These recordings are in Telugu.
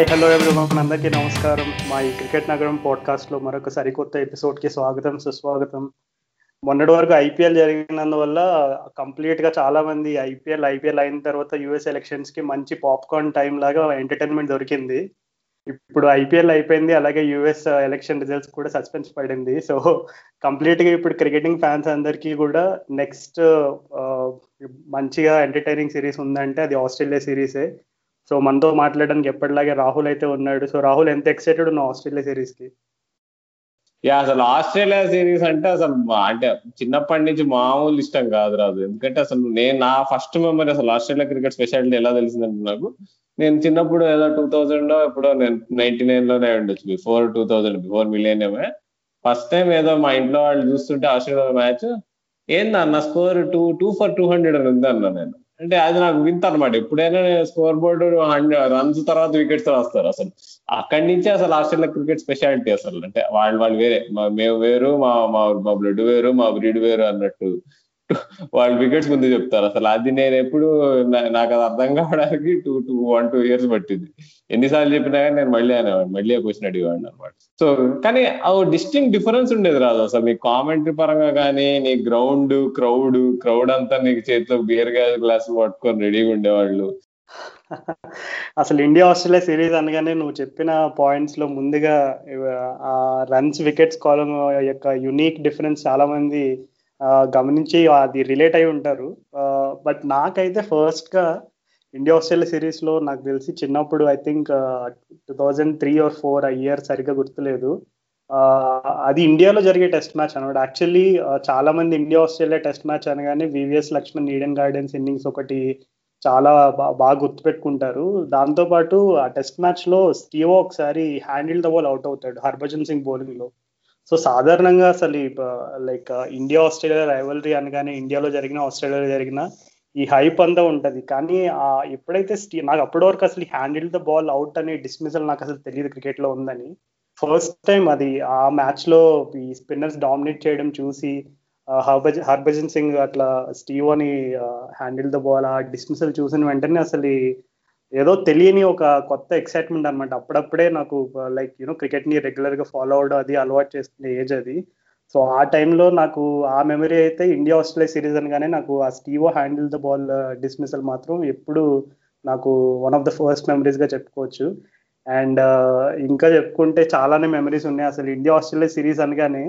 హాయ్ హలో ఎవరివన్ అందరికీ నమస్కారం. మా ఈ క్రికెట్ నగరం పాడ్కాస్ట్లో మరొక సరికొత్త ఎపిసోడ్కి స్వాగతం సుస్వాగతం. మొన్నటి వరకు ఐపీఎల్ జరిగినందువల్ల కంప్లీట్గా చాలామంది చాలా మంది ఐపీఎల్ ఐపీఎల్ అయిన తర్వాత యూఎస్ ఎలక్షన్స్కి మంచి పాప్కార్న్ టైం లాగా ఎంటర్టైన్మెంట్ దొరికింది. ఇప్పుడు ఐపీఎల్ అయిపోయింది అలాగే యూఎస్ ఎలక్షన్ రిజల్ట్స్ కూడా సస్పెన్స్ పడింది. సో కంప్లీట్గా ఇప్పుడు క్రికెటింగ్ ఫ్యాన్స్ అందరికీ కూడా నెక్స్ట్ uh, మంచిగా ఎంటర్టైనింగ్ సిరీస్ ఉందంటే అది ఆస్ట్రేలియా సిరీసే సో మనతో మాట్లాడడానికి ఎప్పటిలాగే రాహుల్ అయితే ఉన్నాడు. సో రాహుల్ ఎంత ఎక్సైటెడ్ ఉన్నావు ఆస్ట్రేలియా సిరీస్కి? యా అసలు ఆస్ట్రేలియా సిరీస్ అంటే అసలు అంటే చిన్నప్పటి నుంచి మామూలు ఇష్టం కాదు రాదు ఎందుకంటే అసలు నేను నా ఫస్ట్ మెమరీ అసలు ఆస్ట్రేలియా క్రికెట్ స్పెషాలిటీ ఎలా తెలిసిందంటే నాకు నేను చిన్నప్పుడు ఏదో టూ థౌజండ్లో ఎప్పుడో నేను నైన్టీ నైన్లోనే ఉండొచ్చు before two thousand before million first time ఏదో మా ఇంట్లో వాళ్ళు చూస్తుంటే ఆస్ట్రేలియా మ్యాచ్ ఏందన్న score two two for two hundred అని ఉంది అన్న నేను. అంటే అది నాకు వింత అనమాట ఎప్పుడైనా స్కోర్ బోర్డు హండ్రెడ్ రన్స్ తర్వాత వికెట్స్ రాస్తారు అసలు. అక్కడి నుంచే అసలు ఆస్ట్రేలియా క్రికెట్ స్పెషాలిటీ అసలు. అంటే వాళ్ళు వాళ్ళు వేరే. మేము వేరు మా మా బ్లడ్ వేరు మా బ్రీడ్ వేరు అన్నట్టు. వాళ్ళు వికెట్స్ ముందు చెప్తారు. అసలు అది నేను ఎప్పుడు నాకు అది అర్థం కావడానికి two two one two years పట్టింది. ఎన్నిసార్లు చెప్పినా కానీ నేను మళ్ళీ అనేవాడు మళ్ళీ క్వశ్చన్ అడిగేవాడిని అనమాట సో కానీ ఆ డిస్టింగ్ డిఫరెన్స్ ఉండేది రాదు. అసలు నీ కామెంటరీ పరంగా కానీ నీ గ్రౌండ్ క్రౌడ్ క్రౌడ్ అంతా నీకు చేతిలో బియర్ గ్లాస్ పట్టుకొని రెడీగా ఉండేవాళ్ళు. అసలు ఇండియా ఆస్ట్రేలియా సిరీస్ అనగానే నువ్వు చెప్పిన పాయింట్స్లో ముందుగా ఆ రన్స్ వికెట్స్ కాలం యొక్క యునిక్ డిఫరెన్స్ చాలా మంది గమనించి అది రిలేట్ అయి ఉంటారు. బట్ నాకైతే ఫస్ట్గా ఇండియా ఆస్ట్రేలియా సిరీస్లో నాకు తెలిసి చిన్నప్పుడు I think two thousand three or four ఆ ఇయర్ సరిగ్గా గుర్తులేదు. అది ఇండియాలో జరిగే టెస్ట్ మ్యాచ్ అనమాట. యాక్చువల్లీ చాలా మంది ఇండియా ఆస్ట్రేలియా టెస్ట్ మ్యాచ్ అనగానే VVS Laxman Eden Gardens innings ఒకటి చాలా బాగా గుర్తుపెట్టుకుంటారు. దాంతోపాటు ఆ టెస్ట్ మ్యాచ్లో స్టీవో ఒకసారి హ్యాండిల్ ద బాల్ అవుట్ అవుతాడు హర్భజన్ సింగ్ బౌలింగ్లో. సో సాధారణంగా అసలు లైక్ ఇండియా ఆస్ట్రేలియా రైవలరీ అనగానే ఇండియాలో జరిగిన ఆస్ట్రేలియాలో జరిగిన ఈ హైప్ అంతా ఉంటుంది. కానీ ఎప్పుడైతే నాకు అప్పటి వరకు అసలు హ్యాండిల్ ద బాల్ అవుట్ అనే డిస్మిసల్ నాకు అసలు తెలియదు క్రికెట్లో ఉందని. ఫస్ట్ టైం అది ఆ మ్యాచ్లో ఈ స్పిన్నర్స్ డామినేట్ చేయడం చూసి హర్భజ్ హర్భజన్ సింగ్ అట్లా స్టీవ్ అని హ్యాండిల్ ద బాల్ ఆ డిస్మిసల్ చూసిన వెంటనే అసలు ఏదో తెలియని ఒక కొత్త ఎక్సైట్మెంట్ అనమాట అప్పుడప్పుడే నాకు లైక్ యూనో క్రికెట్ని రెగ్యులర్గా ఫాలో అవడం అది అలవాటు చేసుకునే ఏజ్ అది. సో ఆ టైంలో నాకు ఆ మెమరీ అయితే ఇండియా ఆస్ట్రేలియా సిరీస్ అనగానే నాకు ఆ Steve Waugh handle the ball dismissal మాత్రం ఎప్పుడు నాకు వన్ ఆఫ్ ద ఫస్ట్ మెమరీస్గా చెప్పుకోవచ్చు. అండ్ uh, ఇంకా చెప్పుకుంటే చాలానే మెమరీస్ ఉన్నాయి. అసలు ఇండియా ఆస్ట్రేలియా సిరీస్ అనగానే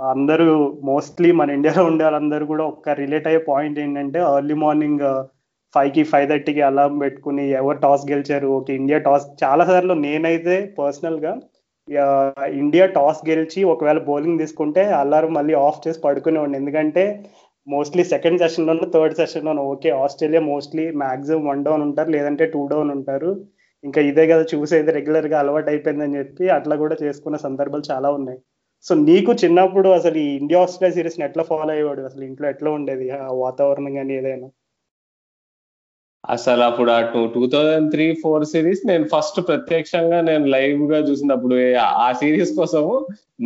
అందరూ మోస్ట్లీ మన ఇండియాలో ఉండే వాళ్ళందరూ కూడా ఒక్క రిలేట్ అయ్యే పాయింట్ ఏంటంటే ఎర్లీ మార్నింగ్ ఫైవ్కి ఫైవ్ థర్టీకి అలారం పెట్టుకుని ఎవరు టాస్ గెలిచారు? ఓకే ఇండియా టాస్ చాలా సార్లు నేనైతే పర్సనల్గా ఇండియా టాస్ గెలిచి ఒకవేళ బౌలింగ్ తీసుకుంటే అలారం మళ్ళీ ఆఫ్ చేసి పడుకునేవాడిని ఎందుకంటే మోస్ట్లీ సెకండ్ సెషన్లోనూ third సెషన్లోనూ okay Australia mostly maximum one down ఉంటారు లేదంటే టూ డౌన్ ఉంటారు. ఇంకా ఇదే కదా చూసేది రెగ్యులర్గా అలవాటు అయిపోయిందని చెప్పి అట్లా కూడా చేసుకున్న సందర్భాలు చాలా ఉన్నాయి. సో నీకు చిన్నప్పుడు అసలు ఈ ఇండియా ఆస్ట్రేలియా సిరీస్ ఎట్లా ఫాలో అయ్యేవాడు? అసలు ఇంట్లో ఎట్లా ఉండేది? ఆ వాతావరణం కానీ ఏదైనా? అసలు అప్పుడు ఆ two two thousand three four series నేను ఫస్ట్ ప్రత్యక్షంగా నేను లైవ్గా చూసినప్పుడు ఆ సిరీస్ కోసము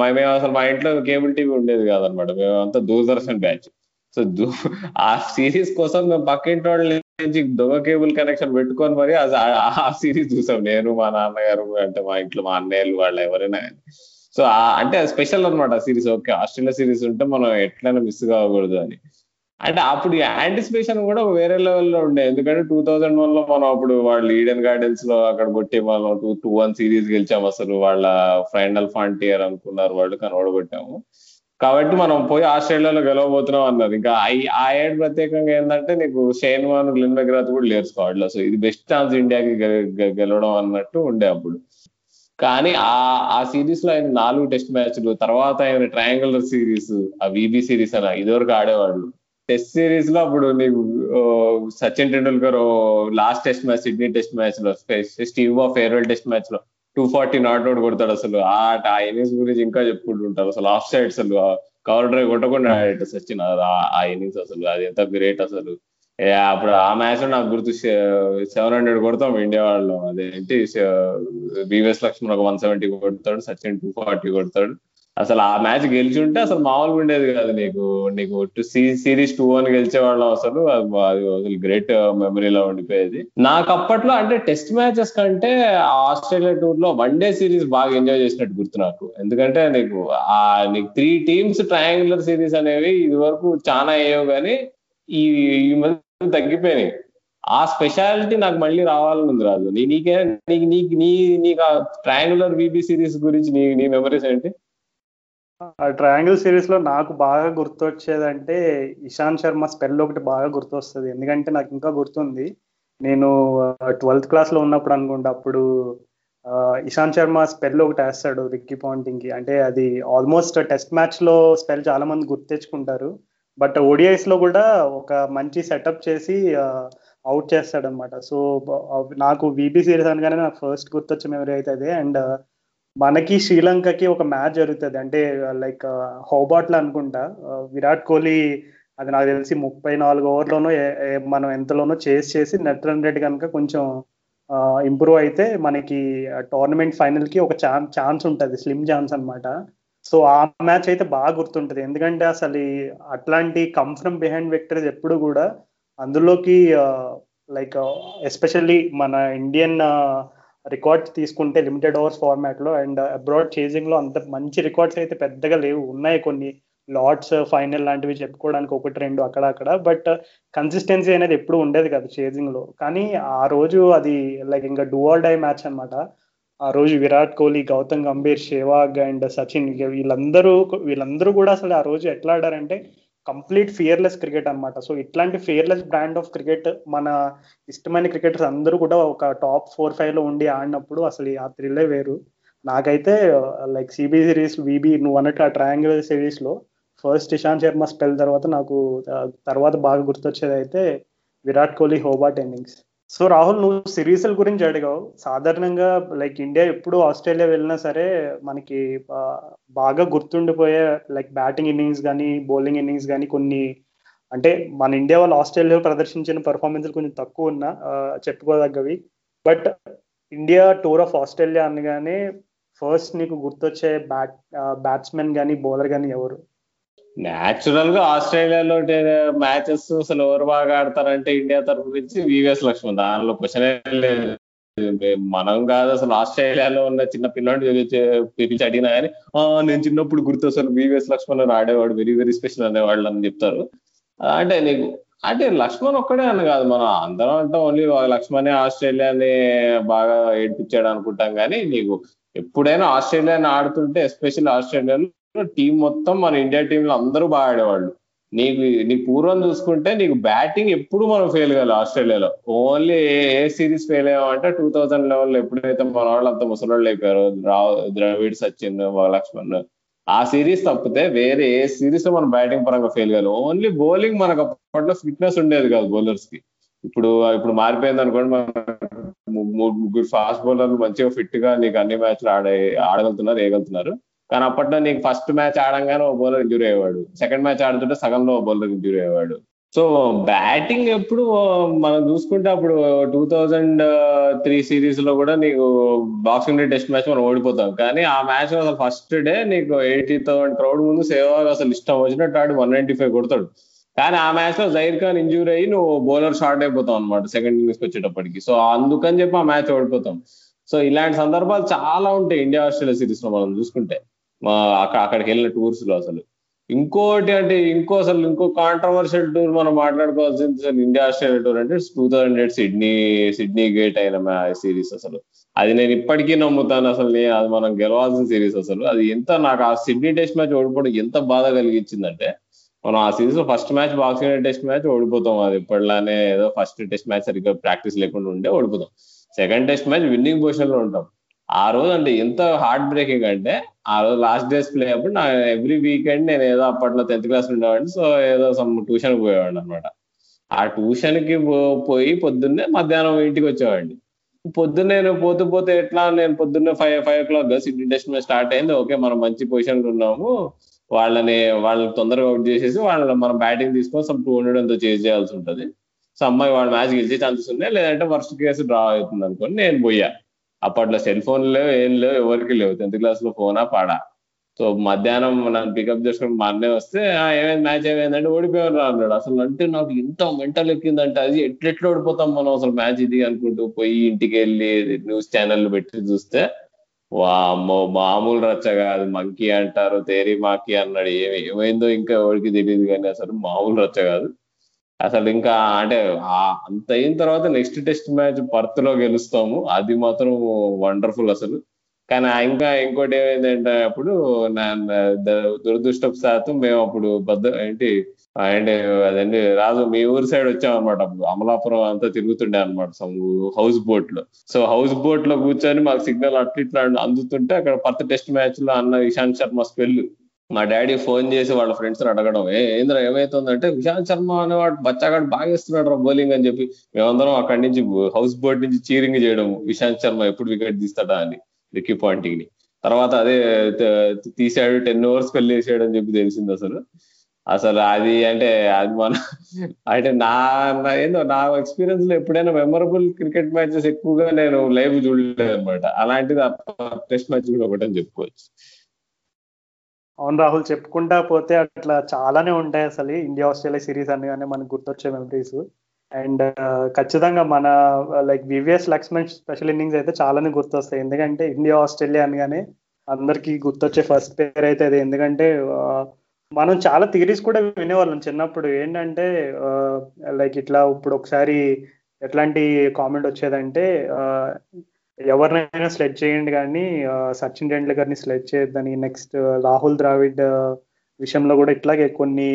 మేము అసలు మా ఇంట్లో కేబుల్ టీవీ ఉండేది కాదనమాట. మేమంతా దూరదర్శన్ బ్యాచ్. సో ఆ సిరీస్ కోసం మేము పక్కింటి వాళ్ళ నుంచి దొంగ కేబుల్ కనెక్షన్ పెట్టుకొని మరి ఆ సిరీస్ చూసాం. నేను మా నాన్నగారు అంటే మా ఇంట్లో మా అన్నయ్యలు వాళ్ళు ఎవరైనా కానీ. సో అంటే స్పెషల్ అనమాట సిరీస్ ఓకే ఆస్ట్రేలియా సిరీస్ ఉంటే మనం ఎట్లయినా మిస్ కాకూడదు అని. అంటే అప్పుడు యాంటిసిపేషన్ కూడా వేరే లెవెల్లో ఉండే. ఎందుకంటే టూ థౌజండ్ వన్లో మనం అప్పుడు వాళ్ళు ఈడెన్ గార్డెన్స్లో అక్కడ కొట్టి మనం టూ టూ వన్ సిరీస్ గెలిచాం అసలు. వాళ్ళ ఫైనల్ ఫాంటియర్ అనుకున్నారు వాళ్ళు కనబడగొట్టాము కాబట్టి మనం పోయి ఆస్ట్రేలియాలో గెలవబోతున్నాం అన్నారు. ఇంకా ఆ ఏడు ప్రత్యేకంగా ఏంటంటే నీకు షేన్ వాన్ గ్లెన్ మెగ్రాత్ కూడా లేరు స్క్వాడ్ సో ఇది బెస్ట్ ఛాన్స్ ఇండియాకి గెలవడం అన్నట్టు ఉండే అప్పుడు. కానీ ఆ ఆ సిరీస్లో ఆయన నాలుగు టెస్ట్ మ్యాచ్లు తర్వాత ఆయన ట్రయాంగులర్ సిరీస్ ఆ విబి సిరీస్ అని ఇదివరకు ఆడేవాళ్ళు. టెస్ట్ సిరీస్లో అప్పుడు నీకు Sachin Tendulkar last test match Sydney test మ్యాచ్లో స్టీవ్ ఆఫ్ ఫేర్వెల్ టెస్ట్ మ్యాచ్లో టూ ఫార్టీ నాట్ అవుట్ కొడతాడు అసలు. ఆ ఇన్నింగ్స్ గురించి ఇంకా చెప్పుకుంటుంటారు. అసలు ఆఫ్ సైడ్ అసలు కవర్ డ్రైవ్ కొట్టకుండా ఆడేట సచిన్. ఆ ఇన్నింగ్స్ అసలు అది ఎంత గ్రేట్ అసలు. అప్పుడు ఆ మ్యాచ్లో నాకు గుర్తు సెవెన్ హండ్రెడ్ కొడతాం ఇండియా వాళ్ళు. అదేంటి బీవీఎస్ లక్ష్మణ్ ఒక వన్ సెవెంటీ కొడతాడు సచిన్ టూ ఫార్టీ కొడతాడు. అసలు ఆ మ్యాచ్ గెలిచి ఉంటే అసలు మామూలుగా ఉండేది కాదు నీకు నీకు సిరీస్ టూ అని గెలిచేవాళ్ళం అసలు అది అసలు గ్రేట్ మెమరీలో ఉండిపోయేది నాకు అప్పట్లో అంటే టెస్ట్ మ్యాచెస్ కంటే ఆస్ట్రేలియా టూర్లో వన్ డే సిరీస్ బాగా ఎంజాయ్ చేసినట్టు గుర్తు నాకు ఎందుకంటే నీకు ఆ నీకు త్రీ టీమ్స్ ట్రయాంగులర్ సిరీస్ అనేవి ఇది వరకు చాలా అయ్యావు కానీ ఈ ఈ మధ్య తగ్గిపోయినాయి ఆ స్పెషాలిటీ నాకు మళ్ళీ రావాలని ఉంది రాదు నీకే నీకు నీకు నీ నీకు ఆ ట్రయాంగులర్ బీబీ సిరీస్ గురించి నీ నీ మెమరీస్ ఏంటి ఆ ట్రయాంగిల్ సిరీస్లో నాకు బాగా గుర్తొచ్చేదంటే ఇషాంత్ శర్మ స్పెల్ ఒకటి బాగా గుర్తొస్తుంది. ఎందుకంటే నాకు ఇంకా గుర్తుంది. నేను ట్వెల్త్ క్లాస్లో ఉన్నప్పుడు అనుకుంటా అప్పుడు ఇషాంత్ శర్మ స్పెల్ ఒకటి వేస్తాడు రిక్కీ పాయింటింగ్కి అంటే అది ఆల్మోస్ట్ టెస్ట్ మ్యాచ్లో స్పెల్ చాలా మంది గుర్తు తెచ్చుకుంటారు. బట్ ఓడిఐస్లో కూడా ఒక మంచి సెటప్ చేసి అవుట్ చేస్తాడనమాట సో నాకు వీబీ సిరీస్ అనగానే నాకు ఫస్ట్ గుర్తొచ్చే మెమరీ అయితే అదే. అండ్ మనకి శ్రీలంకకి ఒక మ్యాచ్ జరుగుతుంది. అంటే లైక్ హోబాట్లో అనుకుంటా విరాట్ కోహ్లీ అది నాకు తెలిసి ముప్పై నాలుగు ఓవర్లోనూ మనం ఎంతలోనో చేసి చేసి నెట్ రన్ రేట్ కనుక కొంచెం ఇంప్రూవ్ అయితే మనకి టోర్నమెంట్ ఫైనల్కి ఒక ఛాన్స్ ఛాన్స్ ఉంటుంది. స్లిమ్ ఛాన్స్ అనమాట సో ఆ మ్యాచ్ అయితే బాగా గుర్తుంటుంది. ఎందుకంటే అసలు అట్లాంటి కమ్ ఫ్రమ్ బిహైండ్ విక్టరీస్ ఎప్పుడు కూడా అందులోకి లైక్ ఎస్పెషల్లీ మన ఇండియన్ రికార్డ్స్ తీసుకుంటే లిమిటెడ్ ఓవర్స్ ఫార్మాట్లో అండ్ అబ్రాడ్ చేజింగ్లో అంత మంచి రికార్డ్స్ అయితే పెద్దగా లేవు. ఉన్నాయి కొన్ని. లార్డ్స్ ఫైనల్ uh, లాంటివి చెప్పుకోవడానికి ఒకటి రెండు అక్కడ అక్కడ. బట్ కన్సిస్టెన్సీ uh, అనేది ఎప్పుడు ఉండేది కదా చేజింగ్లో. కానీ ఆ రోజు అది లైక్ ఇంకా డూఆల్ డై మ్యాచ్ అనమాట ఆ రోజు విరాట్ కోహ్లీ గౌతమ్ గంభీర్ షేవాగ్ అండ్ సచిన్ వీళ్ళందరూ వీళ్ళందరూ కూడా అసలు ఆ రోజు ఎట్లా ఆడారంటే కంప్లీట్ ఫియర్లెస్ క్రికెట్ అనమాట సో ఇట్లాంటి ఫియర్లెస్ బ్రాండ్ ఆఫ్ క్రికెట్ మన ఇష్టమైన క్రికెటర్స్ అందరూ కూడా ఒక టాప్ ఫోర్ ఫైవ్లో ఉండి ఆడినప్పుడు అసలు ఆ థ్రిల్లే వేరు. నాకైతే లైక్ సిబి సిరీస్ విబి నువ్వు అన్నట్టు ఆ ట్రయాంగులర్ సిరీస్లో ఫస్ట్ ఇషాంత్ శర్మ స్పెల్ తర్వాత నాకు తర్వాత బాగా గుర్తొచ్చేది అయితే Virat Kohli Hobart innings. So Rahul నువ్వు సిరీస్ల గురించి అడిగావు. సాధారణంగా లైక్ ఇండియా ఎప్పుడు ఆస్ట్రేలియా వెళ్ళినా సరే మనకి బాగా గుర్తుండిపోయే లైక్ బ్యాటింగ్ ఇన్నింగ్స్ కానీ బౌలింగ్ ఇన్నింగ్స్ కానీ కొన్ని అంటే మన ఇండియా వాళ్ళు ఆస్ట్రేలియాలో ప్రదర్శించిన పర్ఫార్మెన్స్ కొంచెం తక్కువ ఉన్నా చెప్పుకోదగ్గవి. But India tour of Australia అనగానే ఫస్ట్ నీకు గుర్తొచ్చే బ్యాట్ బ్యాట్స్మెన్ కానీ బౌలర్ కానీ ఎవరు? న్యాచురల్గా ఆస్ట్రేలియాలో మ్యాచెస్ అసలు ఎవరు బాగా ఆడతారంటే ఇండియా తరఫు నుంచి వివిఎస్ లక్ష్మణ్. దానిలో క్వశ్చన్ లేదు. మనం కాదు అసలు ఆస్ట్రేలియాలో ఉన్న చిన్న పిల్లాడి పిలిచి అడిగినా కానీ నేను చిన్నప్పుడు గుర్తు అసలు వివిఎస్ లక్ష్మణ్ ఆడేవాడు వెరీ వెరీ స్పెషల్ అనేవాళ్ళు అని చెప్తారు. అంటే నీకు అంటే లక్ష్మణ్ ఒక్కడే అని కాదు. మనం అందరం అంటే ఓన్లీ లక్ష్మణే ఆస్ట్రేలియాని బాగా ఏడిపించాడు అనుకుంటాం. కానీ నీకు ఎప్పుడైనా ఆస్ట్రేలియాని ఆడుతుంటే ఎస్పెషల్ ఆస్ట్రేలియాలో టీం మొత్తం మన ఇండియా టీంలో అందరూ బాగా ఆడేవాళ్ళు. నీకు నీ పూర్వం చూసుకుంటే నీకు బ్యాటింగ్ ఎప్పుడు మనం ఫెయిల్ కాదు ఆస్ట్రేలియాలో. ఓన్లీ ఏ సిరీస్ ఫెయిల్ అయ్యామంటే టూ థౌజండ్ లెవెన్లో ఎప్పుడైతే మన వాళ్ళు అంత ముసలోళ్ళు అయిపోయారు రావు ద్రవిడ్ సచిన్ లక్ష్మణ్ ఆ సిరీస్ తప్పితే వేరే ఏ సిరీస్లో మనం బ్యాటింగ్ పరంగా ఫెయిల్ కాదు ఓన్లీ బౌలింగ్ మనకు అప్పట్లో ఫిట్నెస్ ఉండేది కాదు బౌలర్స్కి ఇప్పుడు ఇప్పుడు మారిపోయింది అనుకోండి మన ముగ్గురు ఫాస్ట్ బౌలర్లు మంచిగా ఫిట్గా నీకు అన్ని మ్యాచ్లు ఆడే ఆడగలుగుతున్నారు వేయగలుగుతున్నారు. కానీ అప్పట్లో నీకు ఫస్ట్ మ్యాచ్ ఆడంగానే ఓ బౌలర్ ఇంజూరీ అయ్యేవాడు. సెకండ్ మ్యాచ్ ఆడుతుంటే సగంలో ఓ బౌలర్ ఇంజూరీ అయ్యేవాడు. సో బ్యాటింగ్ ఎప్పుడు మనం చూసుకుంటే అప్పుడు టూ థౌజండ్ త్రీ సిరీస్లో కూడా నీకు బాక్సింగ్ డే టెస్ట్ మ్యాచ్ మనం ఓడిపోతాం. కానీ ఆ మ్యాచ్ అసలు ఫస్ట్ డే నీకు ఎయిటీ థౌసండ్ క్రౌడ్ ముందు సేవాగ్ అసలు ఇష్టం వచ్చినట్టు ఆడు వన్ నైన్టీ ఫైవ్ కొడతాడు. కానీ ఆ మ్యాచ్లో జైర్ ఖాన్ ఇంజూరీ అయ్యి నువ్వు బౌలర్ షార్ట్ అయిపోతావు అనమాట సెకండ్ ఇన్నింగ్స్ వచ్చేటప్పటికి. సో అందుకని చెప్పి ఆ మ్యాచ్ ఓడిపోతాం. సో ఇలాంటి సందర్భాలు చాలా ఉంటాయి ఇండియా ఆస్ట్రేలియా సిరీస్లో మనం చూసుకుంటే. అక్కడ అక్కడికి వెళ్ళిన టూర్స్లో అసలు. ఇంకోటి అంటే ఇంకో అసలు ఇంకో కాంట్రవర్షియల్ టూర్ మనం మాట్లాడుకోవాల్సింది అసలు ఇండియా ఆస్ట్రేలియా టూర్ అంటే two thousand eight Sydney Sydney gate అయిన సిరీస్ అసలు. అది నేను ఇప్పటికీ నమ్ముతాను అసలు అది మనం గెలవాల్సిన సిరీస్ అసలు. అది ఎంత నాకు ఆ సిడ్నీ టెస్ట్ మ్యాచ్ ఓడిపోవడం ఎంత బాధ కలిగించిందంటే మనం ఆ సిరీస్లో first match boxing test match ఓడిపోతాం. అది ఇప్పటిలానే ఏదో ఫస్ట్ టెస్ట్ మ్యాచ్ సరిగ్గా ప్రాక్టీస్ లేకుండా ఉంటే ఓడిపోతాం. సెకండ్ టెస్ట్ మ్యాచ్ విన్నింగ్ పొజిషన్లో ఉంటాం. ఆ రోజు అంటే ఎంత హార్ట్ బ్రేకింగ్ అంటే ఆ రోజు లాస్ట్ డేస్ ప్లే అప్పుడు నా ఎవ్రీ వీకెండ్ నేను ఏదో అప్పట్లో టెన్త్ క్లాస్ ఉండేవాడిని సో ఏదో సమ్ ట్యూషన్ పోయేవాడిని అనమాట ఆ ట్యూషన్కి పోయి పొద్దున్నే మధ్యాహ్నం ఇంటికి వచ్చేవాడిని. పొద్దున్నే నేను పోతూ పోతే ఎట్లా నేను పొద్దున్నే five five o'clock Sydney test మీద స్టార్ట్ అయింది. ఓకే మనం మంచి పొజిషన్లో ఉన్నాము. వాళ్ళని వాళ్ళని తొందరగా అవుట్ చేసేసి వాళ్ళని మనం బ్యాటింగ్ తీసుకొని సమ్ టూ హండ్రెడ్ ఎంతో చేజ్ చేయాల్సి ఉంటుంది. సో అమ్మాయి వాళ్ళ మ్యాచ్ గెలిచే ఛాన్సెస్ ఉన్నాయి. లేదంటే వర్స్ట్ కేసు డ్రా అవుతుంది అనుకోని నేను పోయా. అప్పట్లో సెల్ ఫోన్ లేవు ఏం లేవు ఎవరికి లేవు. టెన్త్ క్లాస్లో ఫోనా పాడా? సో మధ్యాహ్నం నన్ను పికప్ చేసుకుని మా అన్నయ్య వస్తే ఏమైంది మ్యాచ్ ఏమైందంటే ఓడిపోయారు అన్నాడు. అసలు అంటే నాకు ఇంత మెంటల్ ఎక్కిందంటే అది ఎట్లెట్లా ఓడిపోతాం మనం అసలు మ్యాచ్ ఇది అనుకుంటూ పోయి ఇంటికి వెళ్ళి న్యూస్ ఛానల్ పెట్టి చూస్తే వామ్మో మామూలు రచ్చగా అది మంకీ అంటారు తేరీ మాకి అన్నాడు. ఏమి ఏమైందో ఇంకా ఎవరికి తెలియదు కానీ అసలు మామూలు రచ్చ కాదు. అసలు ఇంకా అంటే అంత అయిన తర్వాత నెక్స్ట్ టెస్ట్ మ్యాచ్ పర్త్లో గెలుస్తాము. అది మాత్రం వండర్ఫుల్ అసలు. కానీ ఇంకా ఇంకోటి ఏమైందంటే అప్పుడు దురదృష్టపు శాతం మేము అప్పుడు బద్ద ఏంటి అండ్ అదండి రాజు మీ ఊరి సైడ్ వచ్చామన్నమాట అప్పుడు. అమలాపురం అంతా తిరుగుతుండే అనమాట హౌస్ బోట్లో సో హౌస్ బోట్లో కూర్చొని మాకు సిగ్నల్ అట్లా ఇట్లా అందుతుంటే అక్కడ పర్త్ టెస్ట్ మ్యాచ్లో అన్న ఇషాంత్ శర్మ స్పెల్ మా డాడీ ఫోన్ చేసి వాళ్ళ ఫ్రెండ్స్ అడగడం. ఏంద్ర ఏమైతుందంటే విశాంత్ శర్మ అనేవాడు బచ్చాగాడు బాగా ఇస్తున్నాడు రా బౌలింగ్ అని చెప్పి మేమందరం అక్కడి నుంచి హౌస్ బోట్ నుంచి చీరింగ్ చేయడం. విశాంత్ శర్మ ఎప్పుడు వికెట్ తీస్తాడా అని రిక్కీ పాయింటింగ్ని తర్వాత అదే తీసాడు టెన్ ఓవర్స్ పెళ్ళి చేసాడు అని చెప్పి తెలిసింది అసలు. అసలు అది అంటే అది మన అంటే నా ఏందో నా ఎక్స్పీరియన్స్లో ఎప్పుడైనా మెమరబుల్ క్రికెట్ మ్యాచెస్ ఎక్కువగా నేను లైవ్ చూడలేదు అనమాట అలాంటిది టెస్ట్ మ్యాచ్ కూడా ఒకటని చెప్పుకోవచ్చు. అవును రాహుల్ చెప్పుకుంటా పోతే అట్లా చాలానే ఉంటాయి అసలు ఇండియా ఆస్ట్రేలియా సిరీస్ అనగానే మనకు గుర్తొచ్చే మెమరీస్ అండ్ ఖచ్చితంగా మన like VVS Laxman special innings అయితే చాలానే గుర్తొస్తాయి. ఎందుకంటే ఇండియా ఆస్ట్రేలియా అనగానే అందరికీ గుర్తొచ్చే ఫస్ట్ పేర్ అయితే అది. ఎందుకంటే మనం చాలా థియరీస్ కూడా వినేవాళ్ళం చిన్నప్పుడు. ఏంటంటే లైక్ ఇట్లా ఇప్పుడు ఒకసారి ఎట్లాంటి కామెంట్ వచ్చేదంటే ఎవరినైనా స్లెడ్ చేయండి కానీ సచిన్ టెండూల్కర్ని స్లెడ్ చేయొద్దని నెక్స్ట్ రాహుల్ ద్రావిడ్ విషయంలో కూడా ఇట్లాగే కొన్ని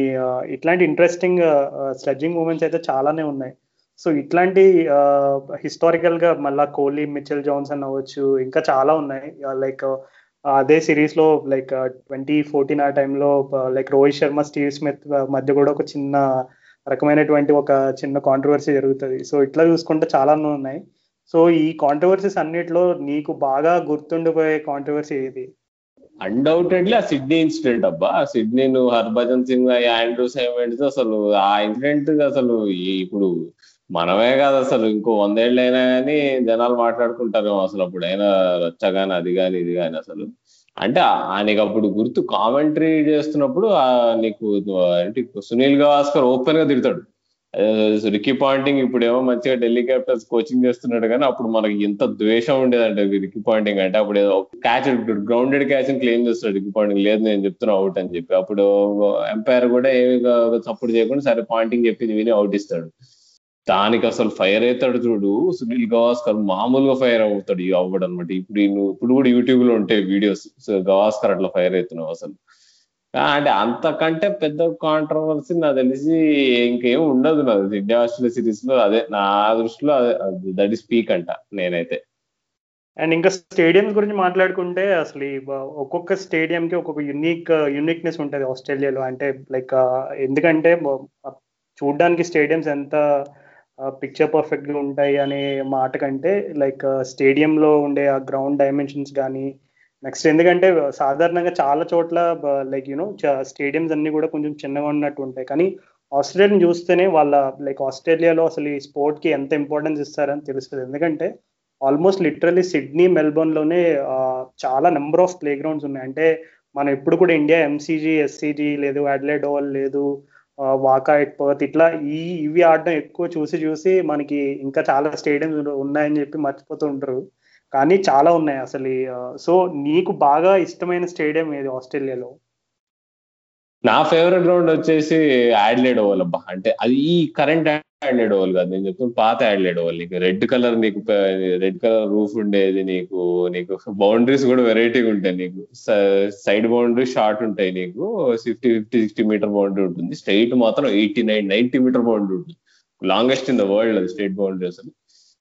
ఇట్లాంటి ఇంట్రెస్టింగ్ స్లెడ్జింగ్ మూమెంట్స్ అయితే చాలానే ఉన్నాయి. సో ఇట్లాంటి హిస్టారికల్గా మళ్ళా కోహ్లీ మిచెల్ జాన్సన్ అవ్వచ్చు ఇంకా చాలా ఉన్నాయి. లైక్ అదే సిరీస్లో లైక్ ట్వంటీ ఫోర్టీన్ ఆ టైంలో like Rohit Sharma Steve Smith మధ్య కూడా ఒక చిన్న రకమైనటువంటి ఒక చిన్న కాంట్రవర్సీ జరుగుతుంది. సో ఇట్లా చూసుకుంటే చాలానే ఉన్నాయి. సో ఈ కాంట్రవర్సీస్ అన్నిటిలో నీకు బాగా గుర్తుండిపోయే కాంట్రవర్సీ ఏది? అన్డౌటెడ్లీ ఆ సిడ్నీ ఇన్సిడెంట్ అబ్బా. సిడ్నీ నువ్వు హర్భజన్ సింగ్ ఆండ్రూ సైమెంట్స్ అసలు ఆ ఇన్సిడెంట్ అసలు ఇప్పుడు మనమే కాదు అసలు. ఇంకో వందేళ్ళు అయినా కానీ జనాలు మాట్లాడుకుంటారు అసలు అప్పుడు అయినా రచ్చగాని అది కానీ ఇది కానీ అసలు. అంటే నీకు అప్పుడు గుర్తు కామెంటరీ చేస్తున్నప్పుడు నీకు ఏంటి సునీల్ గవాస్కర్ ఓపెన్గా తిడతాడు. రికీ పాయింటింగ్ ఇప్పుడు ఏమో మంచిగా ఢిల్లీ క్యాపిటల్స్ కోచింగ్ చేస్తున్నాడు కానీ అప్పుడు మనకి ఎంత ద్వేషం ఉండేదంటే రికీ పాయింటింగ్ అంటే అప్పుడు ఏదో క్యాచ్ గ్రౌండెడ్ క్యాచ్ క్లెయిమ్ చేస్తాడు రికీ పాయింటింగ్ లేదు నేను చెప్తున్నా అవుట్ అని చెప్పి. అప్పుడు ఎంపైర్ కూడా ఏమి సపోర్ట్ చేయకుండా సరే పాయింటింగ్ చెప్పింది విని అవుట్ ఇస్తాడు. దానికి అసలు ఫైర్ అవుతాడు చూడు. సునీల్ గవాస్కర్ మామూలుగా ఫైర్ అవుతాడు అవ్వడం అనమాట ఇప్పుడు ఇప్పుడు కూడా యూట్యూబ్లో ఉంటాయి వీడియోస్ గవాస్కర్ అట్లా ఫైర్ అవుతున్నావు అసలు. అంటే అంతకంటే పెద్ద కాంట్రవర్సీ నాకు తెలిసి ఇంకేం ఉండదు నాకు. ఇండియా ఆస్ట్రేలియా సిరీస్లో అదే నా దృష్టిలో అదే దట్ ఈస్ పీక్ అంట నేనైతే. అండ్ ఇంకా స్టేడియం గురించి మాట్లాడుకుంటే అసలు ఒక్కొక్క స్టేడియం కి ఒక్కొక్క యునిక్ యునిక్నెస్ ఉంటుంది ఆస్ట్రేలియాలో. అంటే లైక్ ఎందుకంటే చూడడానికి స్టేడియంస్ ఎంత పిక్చర్ పర్ఫెక్ట్గా ఉంటాయి అనే మాట కంటే లైక్ స్టేడియంలో ఉండే ఆ గ్రౌండ్ డైమెన్షన్స్ కానీ నెక్స్ట్ ఎందుకంటే సాధారణంగా చాలా చోట్ల లైక్ యూనో స్టేడియంస్ అన్ని కూడా కొంచెం చిన్నగా ఉన్నట్టు ఉంటాయి. కానీ ఆస్ట్రేలియాని చూస్తేనే వాళ్ళ లైక్ ఆస్ట్రేలియాలో అసలు ఈ స్పోర్ట్కి ఎంత ఇంపార్టెన్స్ ఇస్తారని తెలుస్తుంది. ఎందుకంటే ఆల్మోస్ట్ లిటరలీ సిడ్నీ మెల్బోర్న్లోనే చాలా నెంబర్ ఆఫ్ ప్లే గ్రౌండ్స్ ఉన్నాయి. అంటే మనం ఎప్పుడు కూడా ఇండియా ఎంసీజీ ఎస్సీజీ లేదు అడ్లెడ్ ఓవల్ లేదు వాకా ఎట్ పర్త్ ఇట్లా ఈ ఇవి ఆడడం ఎక్కువ చూసి చూసి మనకి ఇంకా చాలా స్టేడియంస్ ఉన్నాయని చెప్పి మర్చిపోతూ ఉంటారు. కానీ చాలా ఉన్నాయి అసలు సో నీకు బాగా ఇష్టమైన స్టేడియం ఏది ఆస్ట్రేలియాలో? నా ఫేవరెట్ గ్రౌండ్ వచ్చేసి యాడ్లైడ్ ఓవల్ అబ్బా. అంటే అది ఈ కరెంట్ యాడ్లెడ్ ఓవల్ కాదు నేను చెప్తాను పాత యాడ్లైడ్ ఓవల్. నీకు రెడ్ కలర్ నీకు రెడ్ కలర్ రూఫ్ ఉండేది నీకు నీకు బౌండరీస్ కూడా వెరైటీగా ఉంటాయి నీకు. సైడ్ బౌండరీ షార్ట్ ఉంటాయి నీకు fifty fifty sixty metre boundary ఉంటుంది. స్ట్రైట్ మాత్రం eighty nine ninety metre boundary ఉంటుంది. లాంగెస్ట్ ఇన్ ద వరల్డ్ అది స్టేట్ బౌండరీ అసలు.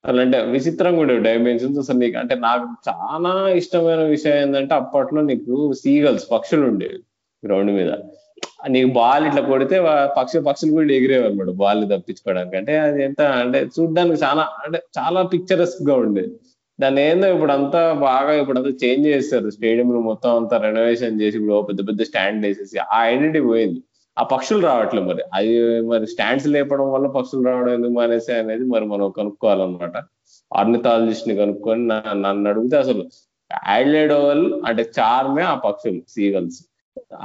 అలా అంటే విచిత్రంగా ఉండేవి డైమెన్షన్స్ అసలు నీకు అంటే నాకు చాలా ఇష్టమైన విషయం ఏంటంటే అప్పట్లో నీకు సీగల్స్ పక్షులు ఉండేవి గ్రౌండ్ మీద. నీకు బాల్ ఇట్లా కొడితే పక్షి పక్షులు కూడా ఎగిరేవి అనమాట బాల్ తప్పించుకోవడానికి. అంటే అది ఎంత అంటే చూడడానికి చాలా అంటే చాలా పిక్చరస్గా ఉండేది దాన్ని ఏందో ఇప్పుడు అంతా బాగా ఇప్పుడు అంతా చేంజ్ చేస్తారు. స్టేడియం మొత్తం అంతా రెనోవేషన్ చేసి ఇప్పుడు పెద్ద పెద్ద స్టాండ్ వేసేసి ఆ ఐడెంటిటీ పోయింది. ఆ పక్షులు రావట్లేదు మరి. అది మరి స్టాండ్స్ లేపడం వల్ల పక్షులు రావడం ఎందుకు మానేసే అనేది మరి మనం కనుక్కోవాలన్నమాట. ఆర్నిథాలజిస్ట్ని కనుక్కొని నన్ను అడిగితే అసలు యాడ్లెడ్ అంటే చార్మే ఆ పక్షులు సీగల్స్.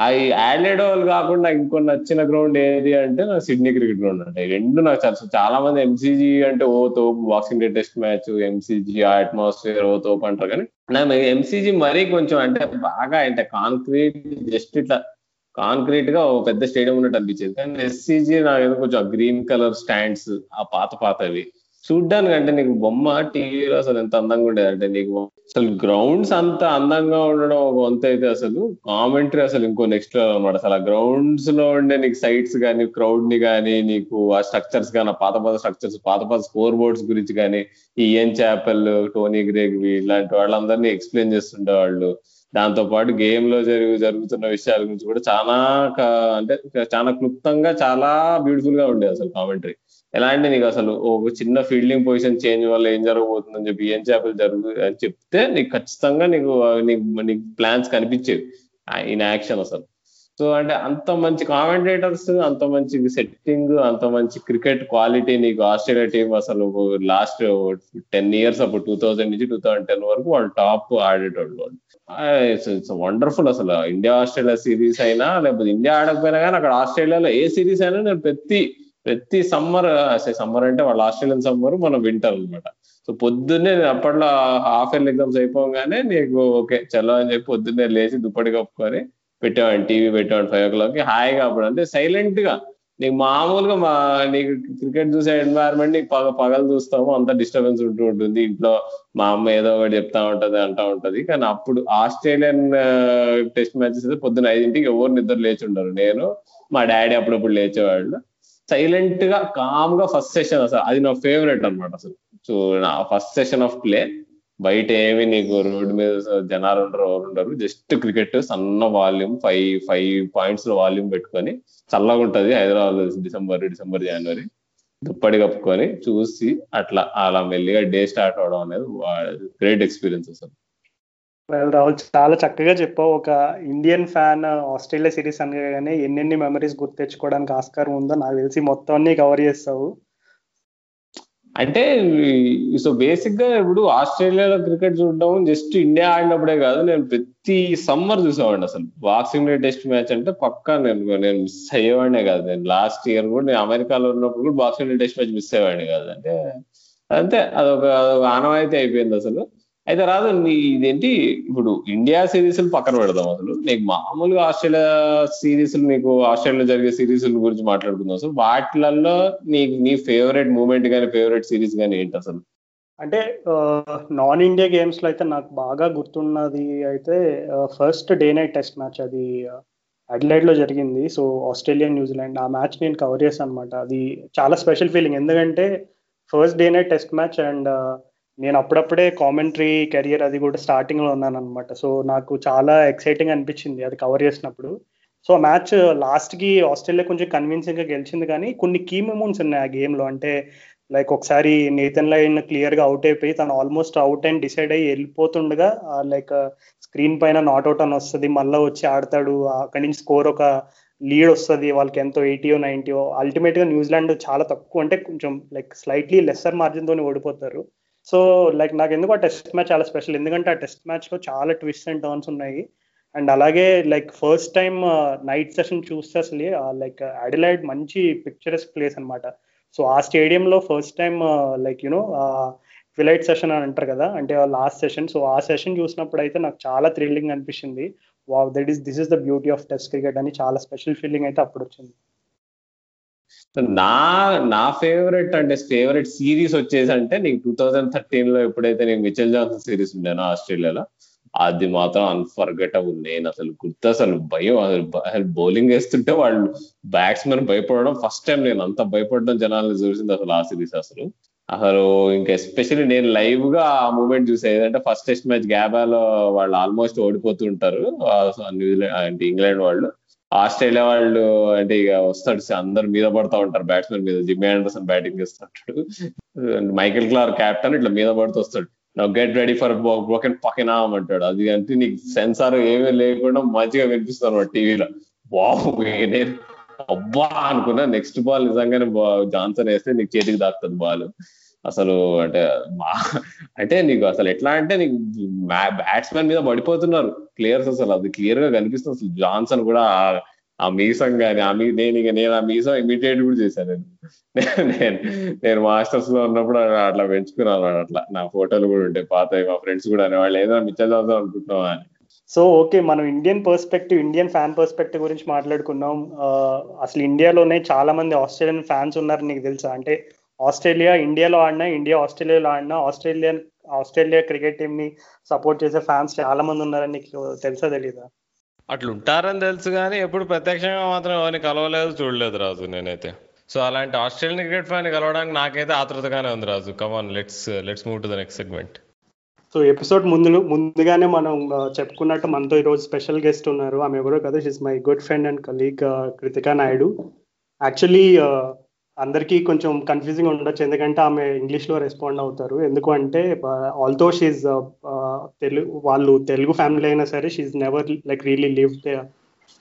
అవి యాడ్లెడ్ కాకుండా ఇంకో నచ్చిన గ్రౌండ్ ఏది అంటే నా సిడ్నీ క్రికెట్ గ్రౌండ్ అంటే రెండు నాకు చాలా చాలా మంది ఎంసీజీ అంటే ఓ తోపు boxing day test match MCG ఆ అట్మాస్ఫియర్ ఓ తోపు అంటారు కానీ నాకు ఎంసీజీ మరీ కొంచెం అంటే బాగా అంటే కాంక్రీట్ జస్ట్ ఇట్లా కాంక్రీట్గా ఒక పెద్ద స్టేడియం ఉన్నట్టు అనిపించేది. కానీ ఎస్సీజీ నాకు కొంచెం గ్రీన్ కలర్ స్టాండ్స్ ఆ పాత పాతవి. చూడ్డానికి అంటే నీకు బొమ్మ టీవీలో అసలు ఎంత అందంగా ఉండేది అంటే నీకు అసలు గ్రౌండ్స్ అంత అందంగా ఉండడం ఒక వంత అయితే అసలు కామెంటరీ అసలు ఇంకో నెక్స్ట్ లెవెల్ అనమాట అసలు ఆ గ్రౌండ్స్లో ఉండే నీకు సైట్స్ కానీ క్రౌడ్ని కానీ నీకు ఆ స్ట్రక్చర్స్ కానీ ఆ పాత పాత స్ట్రక్చర్స్ పాత పాత స్కోర్ బోర్డ్స్ గురించి కానీ ఈఎన్ ఇయన్ చాపెల్ టోనీ గ్రేగ్వి ఇలాంటి వాళ్ళందరినీ ఎక్స్ప్లెయిన్ చేస్తుండే వాళ్ళు దాంతో పాటు గేమ్లో జరుగు జరుగుతున్న విషయాల గురించి కూడా చాలా అంటే చాలా క్లుప్తంగా చాలా బ్యూటిఫుల్గా ఉండేది అసలు కామెంటరీ ఎలా అంటే నీకు అసలు ఒక చిన్న ఫీల్డింగ్ పొజిషన్ చేంజ్ వల్ల ఏం జరగబోతుందని చెప్పి ఏం చేపలు జరుగు అని చెప్తే నీకు ఖచ్చితంగా నీకు నీకు నీకు ప్లాన్స్ కనిపించేవి. ఇన్ యాక్షన్ అసలు. సో అంటే అంత మంచి కామెంటేటర్స్ అంత మంచి సెట్టింగ్ అంత మంచి క్రికెట్ క్వాలిటీ నీకు ఆస్ట్రేలియా టీం అసలు లాస్ట్ టెన్ ఇయర్స్ అప్పుడు టూ థౌజండ్ నుంచి టూ థౌసండ్ టెన్ వరకు వాళ్ళు టాప్ ఆడేటోళ్ళు. వాళ్ళు ఇట్స్ వండర్ఫుల్ అసలు. ఇండియా ఆస్ట్రేలియా సిరీస్ అయినా లేకపోతే ఇండియా ఆడకపోయినా కానీ అక్కడ ఆస్ట్రేలియాలో ఏ సిరీస్ అయినా నేను ప్రతి ప్రతి సమ్మర్ సమ్మర్ అంటే వాళ్ళ ఆస్ట్రేలియన్ సమ్మర్ మనం వింటర్ అనమాట సో పొద్దున్నే అప్పట్లో హాఫ్ ఇయర్ ఎగ్జామ్స్ అయిపోగానే నీకు ఓకే చలో అని చెప్పి పొద్దున్నే లేచి దుప్పటి కప్పుకొని పెట్టేవాడిని టీవీ పెట్టేవాడిని ఫైవ్ ఓ క్లాక్ హాయిగా అప్పుడు అంటే సైలెంట్గా. నీకు మామూలుగా మా నీకు క్రికెట్ చూసే ఎన్వైర్మెంట్ నీకు పగ పగలు చూస్తాము అంత డిస్టర్బెన్స్ ఉంటూ ఉంటుంది. ఇంట్లో మా అమ్మ ఏదో ఒకటి చెప్తా ఉంటది అంటా ఉంటది. కానీ అప్పుడు ఆస్ట్రేలియన్ టెస్ట్ మ్యాచెస్ అయితే పొద్దున ఐదింటికి ఎవరు నిద్ర లేచి ఉండరు. నేను మా డాడీ అప్పుడప్పుడు లేచేవాళ్ళు. సైలెంట్గా కామ్గా ఫస్ట్ సెషన్ అసలు. అది నా ఫేవరెట్ అనమాట అసలు. సో నా ఫస్ట్ సెషన్ ఆఫ్ ప్లే బయట ఏమి నీకు రోడ్డు మీద జనాలు ఉండరు ఎవరు ఉండరు. జస్ట్ క్రికెట్ సన్న volume five five points volume పెట్టుకొని చల్లగా ఉంటది హైదరాబాద్ డిసెంబర్ డిసెంబర్ జనవరి. దుప్పటి కప్పుకొని చూసి అట్లా అలా మెల్లిగా డే స్టార్ట్ అవడం అనేది గ్రేట్ ఎక్స్పీరియన్స్ అసలు. రాహుల్ చాలా చక్కగా చెప్పావు. ఒక ఇండియన్ ఫ్యాన్ ఆస్ట్రేలియా సిరీస్ అనగానే ఎన్నెన్ని మెమరీస్ గుర్తు తెచ్చుకోవడానికి ఆస్కారం ఉందో నాకు తెలిసి మొత్తం అన్ని కవర్ చేస్తావు. అంటే సో బేసిక్గా ఇప్పుడు ఆస్ట్రేలియాలో క్రికెట్ చూడడం జస్ట్ ఇండియా ఆడినప్పుడే కాదు నేను ప్రతి సమ్మర్ చూసేవాడిని అసలు. బాక్సింగ్ డే టెస్ట్ మ్యాచ్ అంటే పక్కా నేను నేను మిస్ అయ్యేవాడినే కాదు. నేను లాస్ట్ ఇయర్ కూడా నేను అమెరికాలో ఉన్నప్పుడు కూడా boxing day test match miss అయ్యేవాడిని కాదు. అంటే అంతే. అదొక అదొక ఆనవాయితీ అయిపోయింది అసలు. అయితే రాదు నీ ఇదేంటి ఇప్పుడు ఇండియా సిరీస్ పక్కన పెడదాం అసలు. నీకు మామూలుగా ఆస్ట్రేలియా సిరీస్ నీకు ఆస్ట్రేలియాలో జరిగే సిరీస్ గురించి మాట్లాడుకుందాం అసలు. వాటిలలో నీకు నీ ఫేవరెట్ మూమెంట్ కానీ ఫేవరెట్ సిరీస్ కానీ ఏంటి అసలు? అంటే నాన్ ఇండియా గేమ్స్లో అయితే నాకు బాగా గుర్తున్నది అయితే first day night test match అది అడ్లైడ్లో జరిగింది. సో ఆస్ట్రేలియా న్యూజిలాండ్ ఆ మ్యాచ్ నేను కవర్ చేశాను అనమాట అది చాలా స్పెషల్ ఫీలింగ్. ఎందుకంటే first day night test match and నేను అప్పుడప్పుడే కామెంటరీ కెరియర్ అది కూడా స్టార్టింగ్లో ఉన్నాను అనమాట సో నాకు చాలా ఎక్సైటింగ్ అనిపించింది అది కవర్ చేసినప్పుడు. సో మ్యాచ్ లాస్ట్కి ఆస్ట్రేలియా కొంచెం కన్విన్సింగ్గా గెలిచింది కానీ కొన్ని కీ మూమెంట్స్ ఉన్నాయి ఆ గేమ్లో. అంటే లైక్ ఒకసారి నేతన్ లైన్ క్లియర్గా అవుట్ అయిపోయి తను ఆల్మోస్ట్ అవుట్ అండ్ డిసైడ్ అయ్యి వెళ్ళిపోతుండగా లైక్ స్క్రీన్ పైన నాట్అవుట్ అని వస్తుంది. మళ్ళీ వచ్చి ఆడతాడు. అక్కడి నుంచి స్కోర్ ఒక లీడ్ వస్తుంది. వాళ్ళకి ఎంతో ఎయిటీయో నైన్టీయో. అల్టిమేట్గా న్యూజిలాండ్ చాలా తక్కువ అంటే కొంచెం లైక్ స్లైట్లీ లెస్సర్ మార్జిన్ ఓడిపోతారు. సో లైక్ నాకు ఎందుకు ఆ టెస్ట్ మ్యాచ్ చాలా స్పెషల్. ఎందుకంటే ఆ టెస్ట్ మ్యాచ్లో చాలా ట్విస్ట్ అండ్ టర్న్స్ ఉన్నాయి. అండ్ అలాగే like first time night session చూస్తే అసలు లైక్ అడిలైడ్ మంచి పిక్చరస్ ప్లేస్ అనమాట సో ఆ స్టేడియంలో first time like you know twilight session అని అంటారు కదా అంటే లాస్ట్ సెషన్ సో ఆ సెషన్ చూసినప్పుడు అయితే నాకు చాలా థ్రిల్లింగ్ అనిపించింది. Wow that is this is the beauty of test cricket అని చాలా స్పెషల్ ఫీలింగ్ అయితే అప్పుడు వచ్చింది. నా నా ఫేవరెట్ అంటే ఫేవరెట్ సిరీస్ వచ్చేసి అంటే నీకు టూ థౌజండ్ థర్టీన్లో ఎప్పుడైతే నేను మిచెల్ జాన్సన్ సిరీస్ ఉండేనో ఆస్ట్రేలియాలో అది మాత్రం అన్ఫర్గెటబుల్ నేను అసలు గుర్తు అసలు భయం అసలు బౌలింగ్ వేస్తుంటే వాళ్ళు బ్యాట్స్మెన్ భయపడడం ఫస్ట్ టైం నేను అంత భయపడడం జనాలను చూసింది అసలు ఆ సిరీస్ అసలు. అసలు ఇంకా ఎస్పెషల్లీ నేను లైవ్గా ఆ మూమెంట్ చూసేది ఏదంటే ఫస్ట్ టెస్ట్ మ్యాచ్ గ్యాబాలో వాళ్ళు ఆల్మోస్ట్ ఓడిపోతుంటారు. న్యూజిలాండ్ అంటే ఇంగ్లాండ్ వాళ్ళు. ఆస్ట్రేలియా వాళ్ళు అంటే ఇక వస్తాడు అందరు మీద పడతా ఉంటారు. బ్యాట్స్మెన్ మీద జిమ్మీ ఆండర్సన్ బ్యాటింగ్ చేస్తుంటాడు. మైకిల్ క్లార్ క్యాప్టెన్ ఇట్లా మీద పడుతూ వస్తాడు. నా గెట్ రెడీ ఫర్ బ్రోకెన్ పక్కన అంటాడు. అది అంటే నీకు సెన్సార్ ఏమీ లేకుండా మంచిగా వినిపిస్తాను టీవీలో. బాబు నేను అబ్బా అనుకున్నా నెక్స్ట్ బాల్ నిజంగానే జాన్సన్ వేస్తే నీకు చేతికి దాక్తుంది బాల్ అసలు అంటే మా అంటే నీకు అసలు ఎట్లా అంటే నీకు బ్యాట్స్మెన్ మీద పడిపోతున్నారు. ప్లేయర్స్ అసలు అది క్లియర్గా కనిపిస్తుంది. అసలు జాన్సన్ కూడా ఆ మీసం కానీ ఆ మీ నేను ఇక నేను ఆ మీసం ఇమిటేట్ కూడా చేశాను నేను. నేను నేను మాస్టర్స్లో ఉన్నప్పుడు అట్లా పెంచుకున్నాను అట్లా. నా ఫోటోలు కూడా ఉంటాయి. పాత మా ఫ్రెండ్స్ కూడా వాళ్ళు ఏదైనా మిచ్చర్ చదువుతాం అనుకుంటున్నాం అని. సో ఓకే మనం Indian perspective Indian fan perspective గురించి మాట్లాడుకున్నాం అసలు ఇండియాలోనే చాలా మంది ఆస్ట్రేలియన్ ఫ్యాన్స్ ఉన్నారు నీకు తెలుసా? అంటే ఆస్ట్రేలియా ఇండియాలో ఆడినా ఇండియా ఆస్ట్రేలియాలో ఆడినా ఆస్ట్రేలియన్ ఆస్ట్రేలియా క్రికెట్ టీమ్ని సపోర్ట్ చేసే ఫ్యాన్స్ చాలా మంది ఉన్నారని నీకు తెలుసా తెలీదా? అట్లా ఉంటారని తెలుసు కానీ ఎప్పుడు ప్రత్యక్షంగా మాత్రం ఎవరిని కలవలేదు చూడలేదు రాజు నేనైతే. సో అలాంటి ఆస్ట్రేలియన్ క్రికెట్ ఫ్యాన్ కలవడానికి నాకైతే ఆతృతగానే ఉంది Raju. Come on let's let's move to the next segment so episode ముందు ముందుగానే మనం చెప్పుకున్నట్టు మనతో ఈరోజు స్పెషల్ గెస్ట్ ఉన్నారు. ఆమె ఎవరో కదా she's my good friend and colleague Kritika Naidu. Actually అందరికీ కొంచెం కన్ఫ్యూజింగ్ ఉండొచ్చు ఎందుకంటే ఆమె ఇంగ్లీష్లో రెస్పాండ్ అవుతారు. ఎందుకు అంటే ఆల్తో షీజ్ తెలుగు వాళ్ళు తెలుగు ఫ్యామిలీ అయినా సరే she's never like really live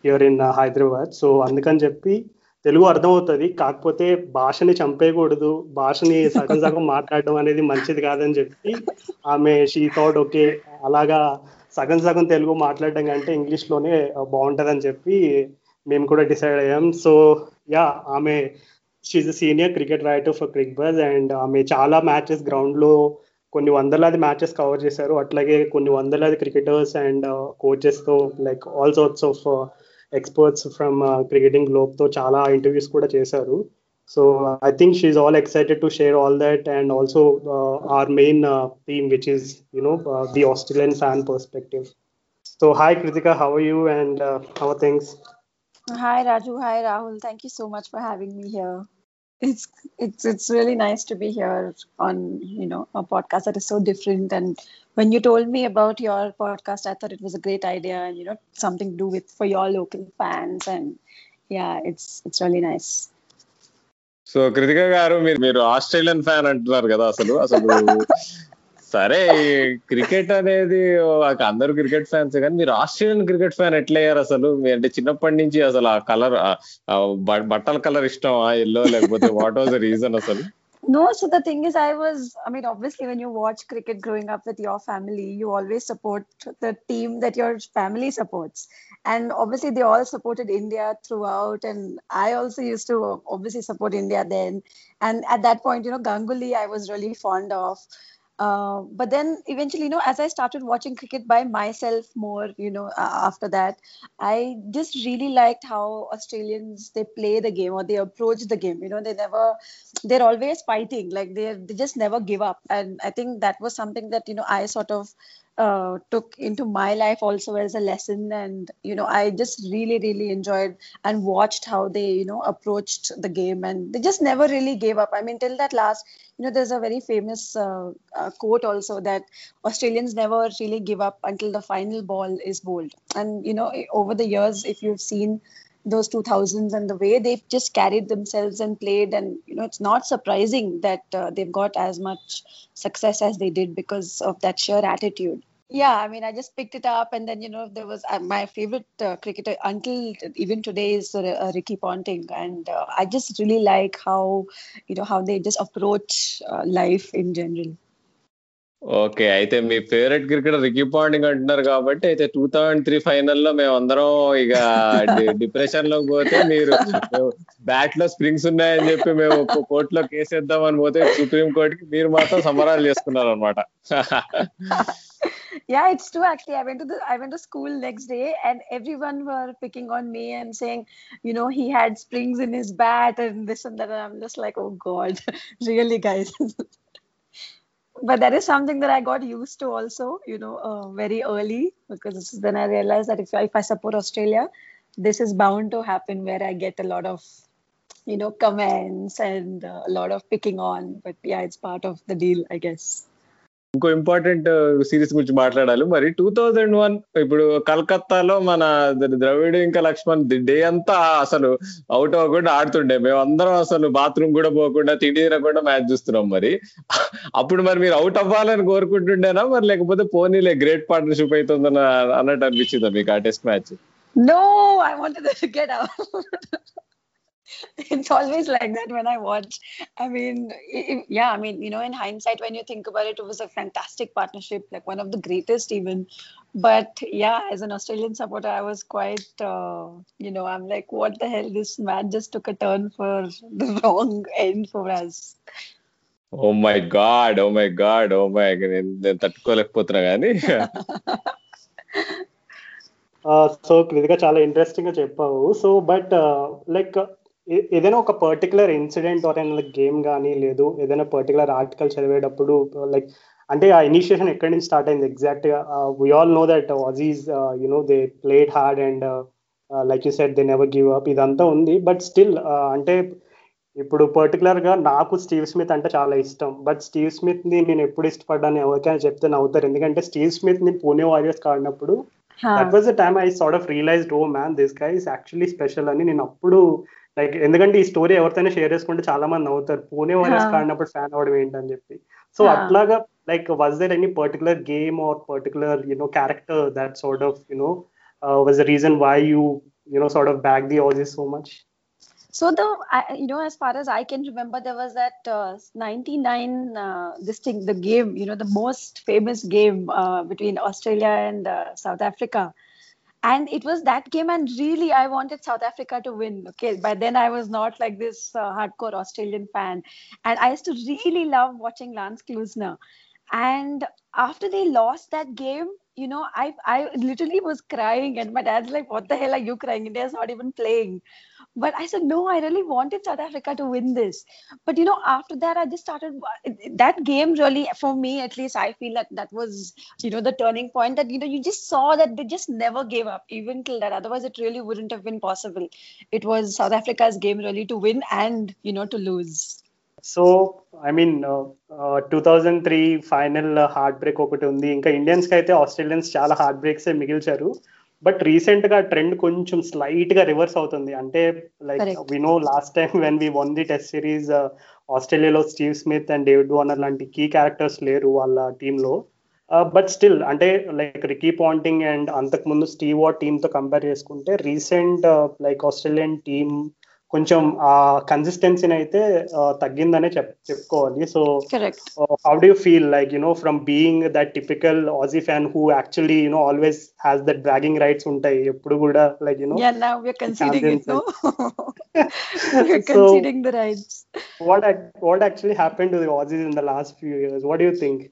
here in Hyderabad so అందుకని చెప్పి తెలుగు అర్థమవుతుంది. కాకపోతే భాషని చంపేయకూడదు. భాషని సగం సగం మాట్లాడడం అనేది మంచిది కాదని చెప్పి ఆమె షీ థాట్ ఓకే అలాగా సగం సగం తెలుగు మాట్లాడడం కంటే ఇంగ్లీష్లోనే బాగుంటుందని చెప్పి మేము కూడా డిసైడ్ అయ్యాం. సో యా ఆమె she's senior cricket writer for Cricbuzz and ఆమె చాలా మ్యాచెస్ గ్రౌండ్లో కొన్ని వందలాది మ్యాచెస్ కవర్ చేశారు. అట్లాగే కొన్ని వందలాది cricketers and కోచెస్తో like all sorts of experts from cricketing గ్లోబ్తో చాలా ఇంటర్వ్యూస్ కూడా చేశారు. So I think she's all excited to share all that and also our main theme which is you know the Australian fan perspective so hi Kritika how you and how things Hi Raju, hi Rahul. Thank you so much for having me here. It's it's it's really nice to be here on you know a podcast that is so different. And when you told me about your podcast, I thought it was a great idea and you know something to do with for your local fans. And yeah, it's it's really nice. So Krithika garu మీరు మీరు ఆస్ట్రేలియన్ ఫ్యాన్ అంటున్నారు కదా అసలు అసలు సరే క్రికెట్ అనేది అందరూ క్రికెట్ ఫ్యాన్స్ కానీ మీరు ఆస్ట్రేలియన్ క్రికెట్ ఫ్యాన్ ఎట్లా అసలు అంటే చిన్నప్పటి నుంచి అసలు ఆ కలర్ బట్టల కలర్ ఇష్టమా ఎల్లో లేకపోతే వాట్ వాజ్ ద రీజన్ అసలు No, so the thing is, I was, I mean, obviously, when you watch cricket growing up with your family, you always support the team that your family supports. And obviously, they all supported India throughout. And I also used to obviously support India then. And at that point, you know, Ganguly, I was really fond of. Uh, but then eventually, you know, as I started watching cricket by myself more, you know, after that, I just really liked how Australians they play the game or they approach the game. You know, they never, they're always fighting. Like they they just never give up. And I think that was something that you know I sort of uh, took into my life also as a lesson. And you know, I just really really enjoyed and watched how they you know approached the game, and they just never really gave up. I mean, till that last you know there's a very famous uh, uh, quote also that australians never really give up until the final ball is bowled and you know over the years if you've seen those 2000s and the way they've just carried themselves and played and you know it's not surprising that uh, they've got as much success as they did because of that sheer attitude. Yeah i mean i just picked it up and then you know there was uh, my favorite uh, cricketer until even today is uh, ricky ponting. And uh, i just really like how you know how they just approach uh, life in general okay అయితే మీ ఫేవరెట్ క్రికెటర్ రికీ పాండింగ్ అంటున్నారు కాబట్టి అయితే టూ థౌజండ్ త్రీ ఫైనల్లో మేము అందరం ఇక డిప్రెషన్లో పోతే మీరు బ్యాట్లో స్ప్రింగ్స్ ఉన్నాయని చెప్పి మేము కోర్టులో కేసేద్దాం అని పోతే సుప్రీం కోర్టుకి మీరు మాత్రం సమరాలు చేసుకున్నారు అనమాట yeah it's true actually i went to the i went to school next day and everyone were picking on me and saying you know he had springs in his bat and this and that and i'm just like oh god really guys but that is something that i got used to also you know uh, very early because then i realized that if I, if I support australia this is bound to happen where i get a lot of you know comments and uh, a lot of picking on. But yeah it's part of the deal i guess ఇంకో ఇంపార్టెంట్ uh, సిరీస్ గురించి మాట్లాడాలి. మరి టూ థౌజండ్ వన్ ఇప్పుడు కలకత్తాలో మన ద్రవిడ్ ఇంకా లక్ష్మణ్ డే అంతా అసలు అవుట్ అవ్వకుండా ఆడుతుండే. మేము అందరం అసలు బాత్రూమ్ కూడా పోకుండా తిండి తినకుండా మ్యాచ్ చూస్తున్నాం మరి. అప్పుడు మరి మీరు అవుట్ అవ్వాలని కోరుకుంటుండేనా? మరి లేకపోతే పోనీలే గ్రేట్ పార్ట్నర్షిప్ అవుతుందని అన్నట్టు అనిపించిందా మీకు ఆ test match? No, I wanted to get out. it's always like that when I watch. I mean, it, yeah, I mean, you know, in hindsight, when you think about it, it was a fantastic partnership, like one of the greatest even. But yeah, as an Australian supporter, I was quite, uh, you know, I'm like, what the hell? This match just took a turn for the wrong end for us. Oh my God oh my God oh my నేను తట్టుకోలేకపోతున్నా కానీ సో కృతిక చాలా ఇంట్రెస్టింగ్ గా చెప్పావు సో బట్ లైక్ ఏదైనా ఒక పర్టికులర్ ఇన్సిడెంట్ ఆర్ ఏదైనా గేమ్ కానీ లేదు ఏదైనా పర్టికులర్ ఆర్టికల్ చదివేటప్పుడు లైక్ అంటే ఆ ఇనిషియేషన్ ఎక్కడి నుంచి స్టార్ట్ అయింది ఎగ్జాక్ట్గా? We all know that Aussies you know they played hard and like you said they never give up ఇదంతా ఉంది. బట్ స్టిల్ అంటే ఇప్పుడు పర్టికులర్గా నాకు స్టీవ్ స్మిత్ అంటే చాలా ఇష్టం. బట్ స్టీవ్ స్మిత్ని నేను ఎప్పుడు ఇష్టపడ్డాను ఎవరికైనా చెప్తే నవ్వుతారు. ఎందుకంటే స్టీవ్ స్మిత్ని Pune warriors కాడినప్పుడు that was the time I sort of realised oh man this guy is actually special అని నేను అప్పుడు లైక్ ఎందుకంటే ఈ స్టోరీ ఎవరితోనే షేర్ చేసుకుంటే చాలా మంది నవ్వుతారు పూణే వారియర్స్ కాడినప్పుడు ఫ్యాన్ అవ్వడం ఏంటని చెప్పి. సో అట్లాగా like was there any particular game or particular you know character that sort of you know was the reason why you you know sort of back the Aussies so much So the I, you know as far as I can remember, there was that uh, '99 uh, this thing, the game, you know, the most famous game uh, between Australia and South Africa, and it was that game, and really I wanted South Africa to win. Okay, by then I was not like this uh, hardcore Australian fan, and I used to really love watching Lance Klusner, and after they lost that game, you know, I I literally was crying, and my dad's like, "What the hell are you crying? India's not even playing." But I said, no, I really wanted South Africa to win this. But, you know, after that, I just started that game really, for me at least, I feel that that was, you know, the turning point that, you know, you just saw that they just never gave up, even till that. Otherwise, it really wouldn't have been possible. It was South Africa's game really to win and, you know, to lose. So I mean two thousand three final heart break ఒకటి ఉంది ఇంకా ఇండియన్స్ కి అయితే ఆస్ట్రేలియన్స్ చాలా హార్ట్ బ్రేక్స్ మిగిల్చారు బట్ రీసెంట్గా ట్రెండ్ కొంచెం స్లైట్గా రివర్స్ అవుతుంది. అంటే like we know last time when we won the test series ఆస్ట్రేలియాలో Steve Smith and David Warner లాంటి కీ క్యారెక్టర్స్ లేరు వాళ్ళ టీంలో బట్ స్టిల్ అంటే లైక్ రికీ పాంటింగ్ అండ్ అంతకు ముందు స్టీవ్ వాట్ టీమ్తో కంపేర్ చేసుకుంటే రీసెంట్ లైక్ ఆస్ట్రేలియన్ టీమ్ కొంచెం ఆ కన్సిస్టెన్సీని అయితే తగ్గిందనే చెప్ చెప్పుకోవాలి. So how do you feel like you know from being that typical Aussie fan who actually you know always has that bragging rights ఉంటాయి ఎప్పుడు కూడా like you know what what actually happen to the Aussies in the last few years what you think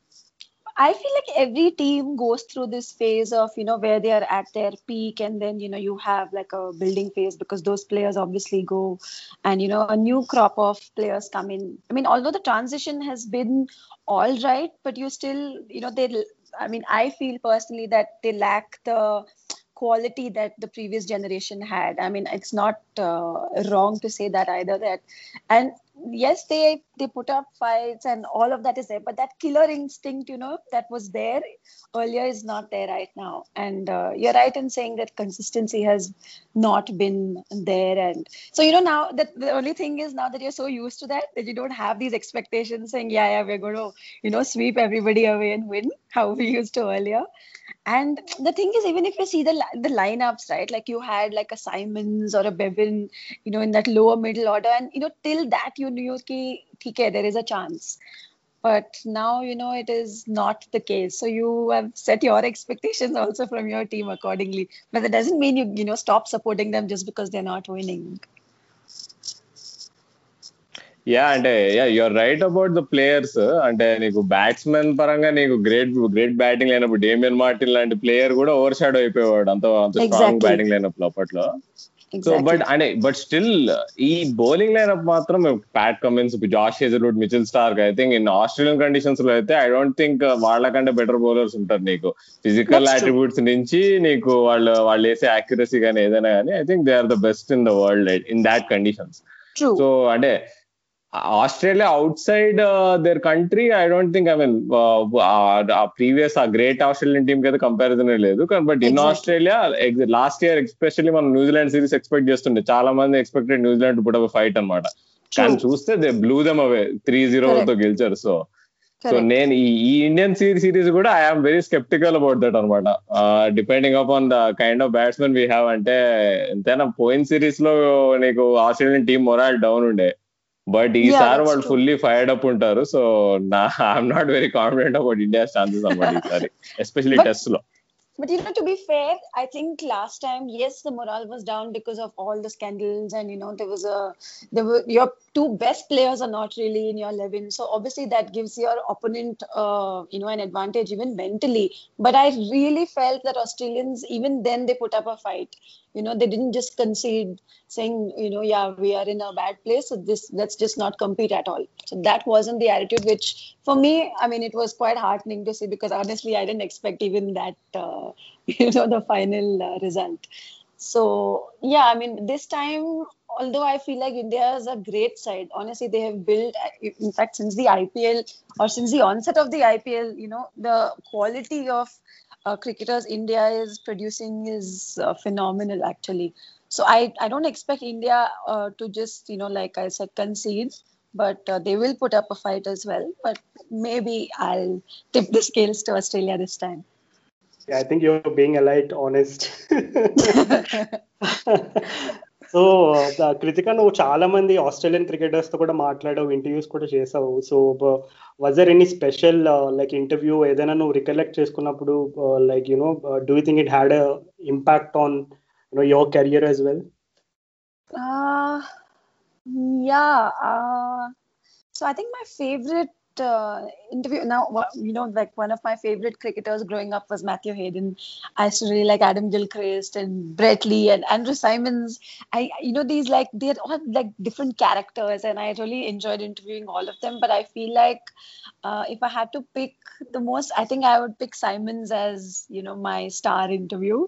I feel like every team goes through this phase of, you know, where they are at their peak and then, you know, you have like a building phase because those players obviously go and, you know, a new crop of players come in. I mean, although the transition has been all right, but you still, you know, they, I mean, I feel personally that they lack the quality that the previous generation had. I mean, it's not uh, wrong to say that either. That and yes, they they put up fights and all of that is there, but that killer instinct, you know, that was there earlier is not there right now. And uh, you're right in saying that consistency has not been there. And so you know now that the only thing is now that you're so used to that that you don't have these expectations saying, yeah, yeah, we're going to you know sweep everybody away and win how we used to earlier. And the thing is, even if you see the the lineups, right? Like you had like a Simons or a bevin you know, in that lower middle order, and you know, till that you knew ki, okay, there is a chance. But now you know it is not the case. So you have set your expectations also from your team accordingly. But that doesn't mean you you know stop supporting them just because they're not winning. Yeah అంటే yeah your right about the players అంటే నీకు బ్యాట్స్మెన్ పరంగా నీకు గ్రేట్ గ్రేట్ బ్యాటింగ్ లేనప్పుడు డేమియన్ మార్టిన్ లాంటి ప్లేయర్ కూడా ఓవర్ షాడో అయిపోయాడు అంత అంత స్ట్రాంగ్ బ్యాటింగ్ లేనప్పుడు అప్పట్లో సో బట్ అంటే బట్ స్టిల్ ఈ బౌలింగ్ లైనప్ మాత్రం Pat Cummins Josh Hazlewood Mitchell Starc I think in Australian కండిషన్స్లో అయితే ఐ డోంట్ థింక్ వాళ్ళకంటే బెటర్ బౌలర్స్ ఉంటారు నీకు. ఫిజికల్ అట్రిబ్యూట్స్ నుంచి నీకు వాళ్ళు వాళ్ళు వేసే యాక్యురసీ కానీ ఏదైనా కానీ I think they are the best in the world in that conditions so అంటే Australia outside their country I don't think I mean previous ఆ గ్రేట్ ఆస్ట్రేలియన్ టీమ్కి అయితే కంపారిజన్ లేదు. కానీ but in Australia last year especially మనం న్యూజిలాండ్ సిరీస్ ఎక్స్పెక్ట్ చేస్తుండే. చాలా మంది expected New Zealand put up fight అనమాట కానీ చూస్తే they blew them away three zero తో గెలిచారు. So so. నేను ఈ ఈ ఇండియన్ సిరీస్ సిరీస్ కూడా I'm very skeptical about that అనమాట depending upon the kind of batsmen we have అంటే ఎంతైనా పోయిన సిరీస్లో నీకు ఆస్ట్రేలియన్ టీం మొరాల్ డౌన్ ఉండే. బట్ ఈసారి that's వాళ్ళు true. ఫుల్లీ ఫైర్డ్ అప్ ఉంటారు సో నా I'm not very confident about India chances అనమాట ఈసారి ఎస్పెషల్లీ But- టెస్ట్ లో But you know, to be fair, I think last time, yes, the morale was down because of all the scandals, and you know, there was a there were your two best players are not really in your eleven, so obviously that gives your opponent, uh, you know, an advantage even mentally. But I really felt that Australians, even then, they put up a fight. You know, they didn't just concede, saying, you know, yeah, we are in a bad place, so this let's just not compete at all. So that wasn't the attitude, which for me, I mean, it was quite heartening to see because honestly, I didn't expect even that, uh, you know, the final uh, result. So yeah, I mean, this time, although I feel like India is a great side, honestly, they have built. In fact, since the IPL or since the onset of the IPL, you know, the quality of uh, cricketers India is producing is uh, phenomenal, actually. So I, I don't expect India uh, to just, you know, like I said, concede, but uh, they will put up a fight as well. But maybe I'll tip the scales to Australia this time. Yeah, I think you're being a light honest. So Kritika నువ్వు చాలా మంది ఆస్ట్రేలియన్ క్రికెటర్స్తో కూడా మాట్లాడావు ఇంటర్వ్యూస్ కూడా చేసావు. So was there any special like interview ఏదైనా నువ్వు రికలెక్ట్ చేసుకున్నప్పుడు like you know do you think it had impact on you know your career as well yeah so I think my favourite interview now, you know, like one of my favorite cricketers growing up was Matthew Hayden. I used to really like Adam Gilchrist and Brett Lee and Andrew Simons. I, you know, these like they're all like different characters, and I really enjoyed interviewing all of them. But I feel like uh, if I had to pick the most, I think I would pick Simons as you know my star interview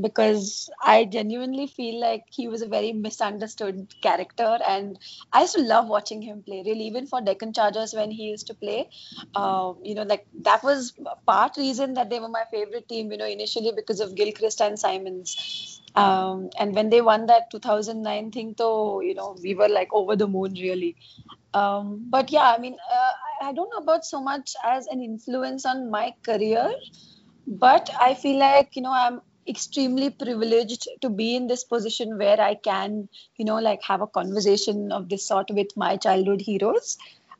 because I genuinely feel like he was a very misunderstood character, and I used to love watching him play. Really, even for Deccan Chargers when he used to play, uh, you know, like that was part reason that they were my favorite team. You know, initially because of Gilchrist and Simons. Um, and when they won that 2009 thing, though, you know, we were like over the moon, really. Um, but yeah, I mean, uh, I don't know about so much as an influence on my career, but I feel like, you know, I'm extremely privileged to be in this position where I can, you know, like have a conversation of this sort with my childhood heroes.